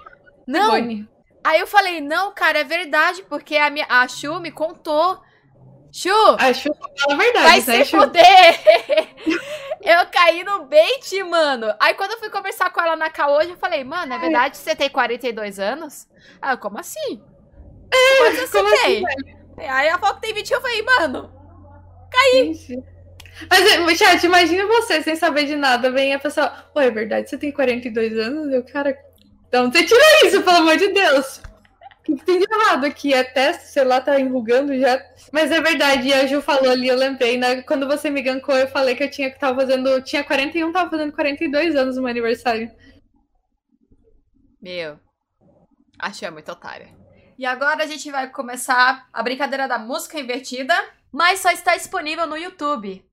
não. Aí eu falei, não, cara, é verdade, porque a, minha, a Chu me contou Chu! A Chu fala a verdade, Vai né, se Chu? fuder! eu caí no bait, mano. Aí quando eu fui conversar com ela na cal hoje, eu falei, mano, é verdade que você tem 42 anos? Ah, como assim? É, Quantos anos você tem? Assim, Aí ela falou que tem 20, eu falei, mano, caí. Mas, chat, imagina você sem saber de nada, vem a pessoa, pô, é verdade, você tem 42 anos? Eu, cara, então você tira isso, pelo amor de Deus. Que tem de errado aqui? Até, sei lá, tá enrugando já. Mas é verdade, e a Ju falou ali, eu lembrei, né? Quando você me gankou, eu falei que eu tinha que tava fazendo. Tinha 41, tava fazendo 42 anos no meu aniversário. Meu. Achei muito otária. E agora a gente vai começar a brincadeira da música invertida, mas só está disponível no YouTube.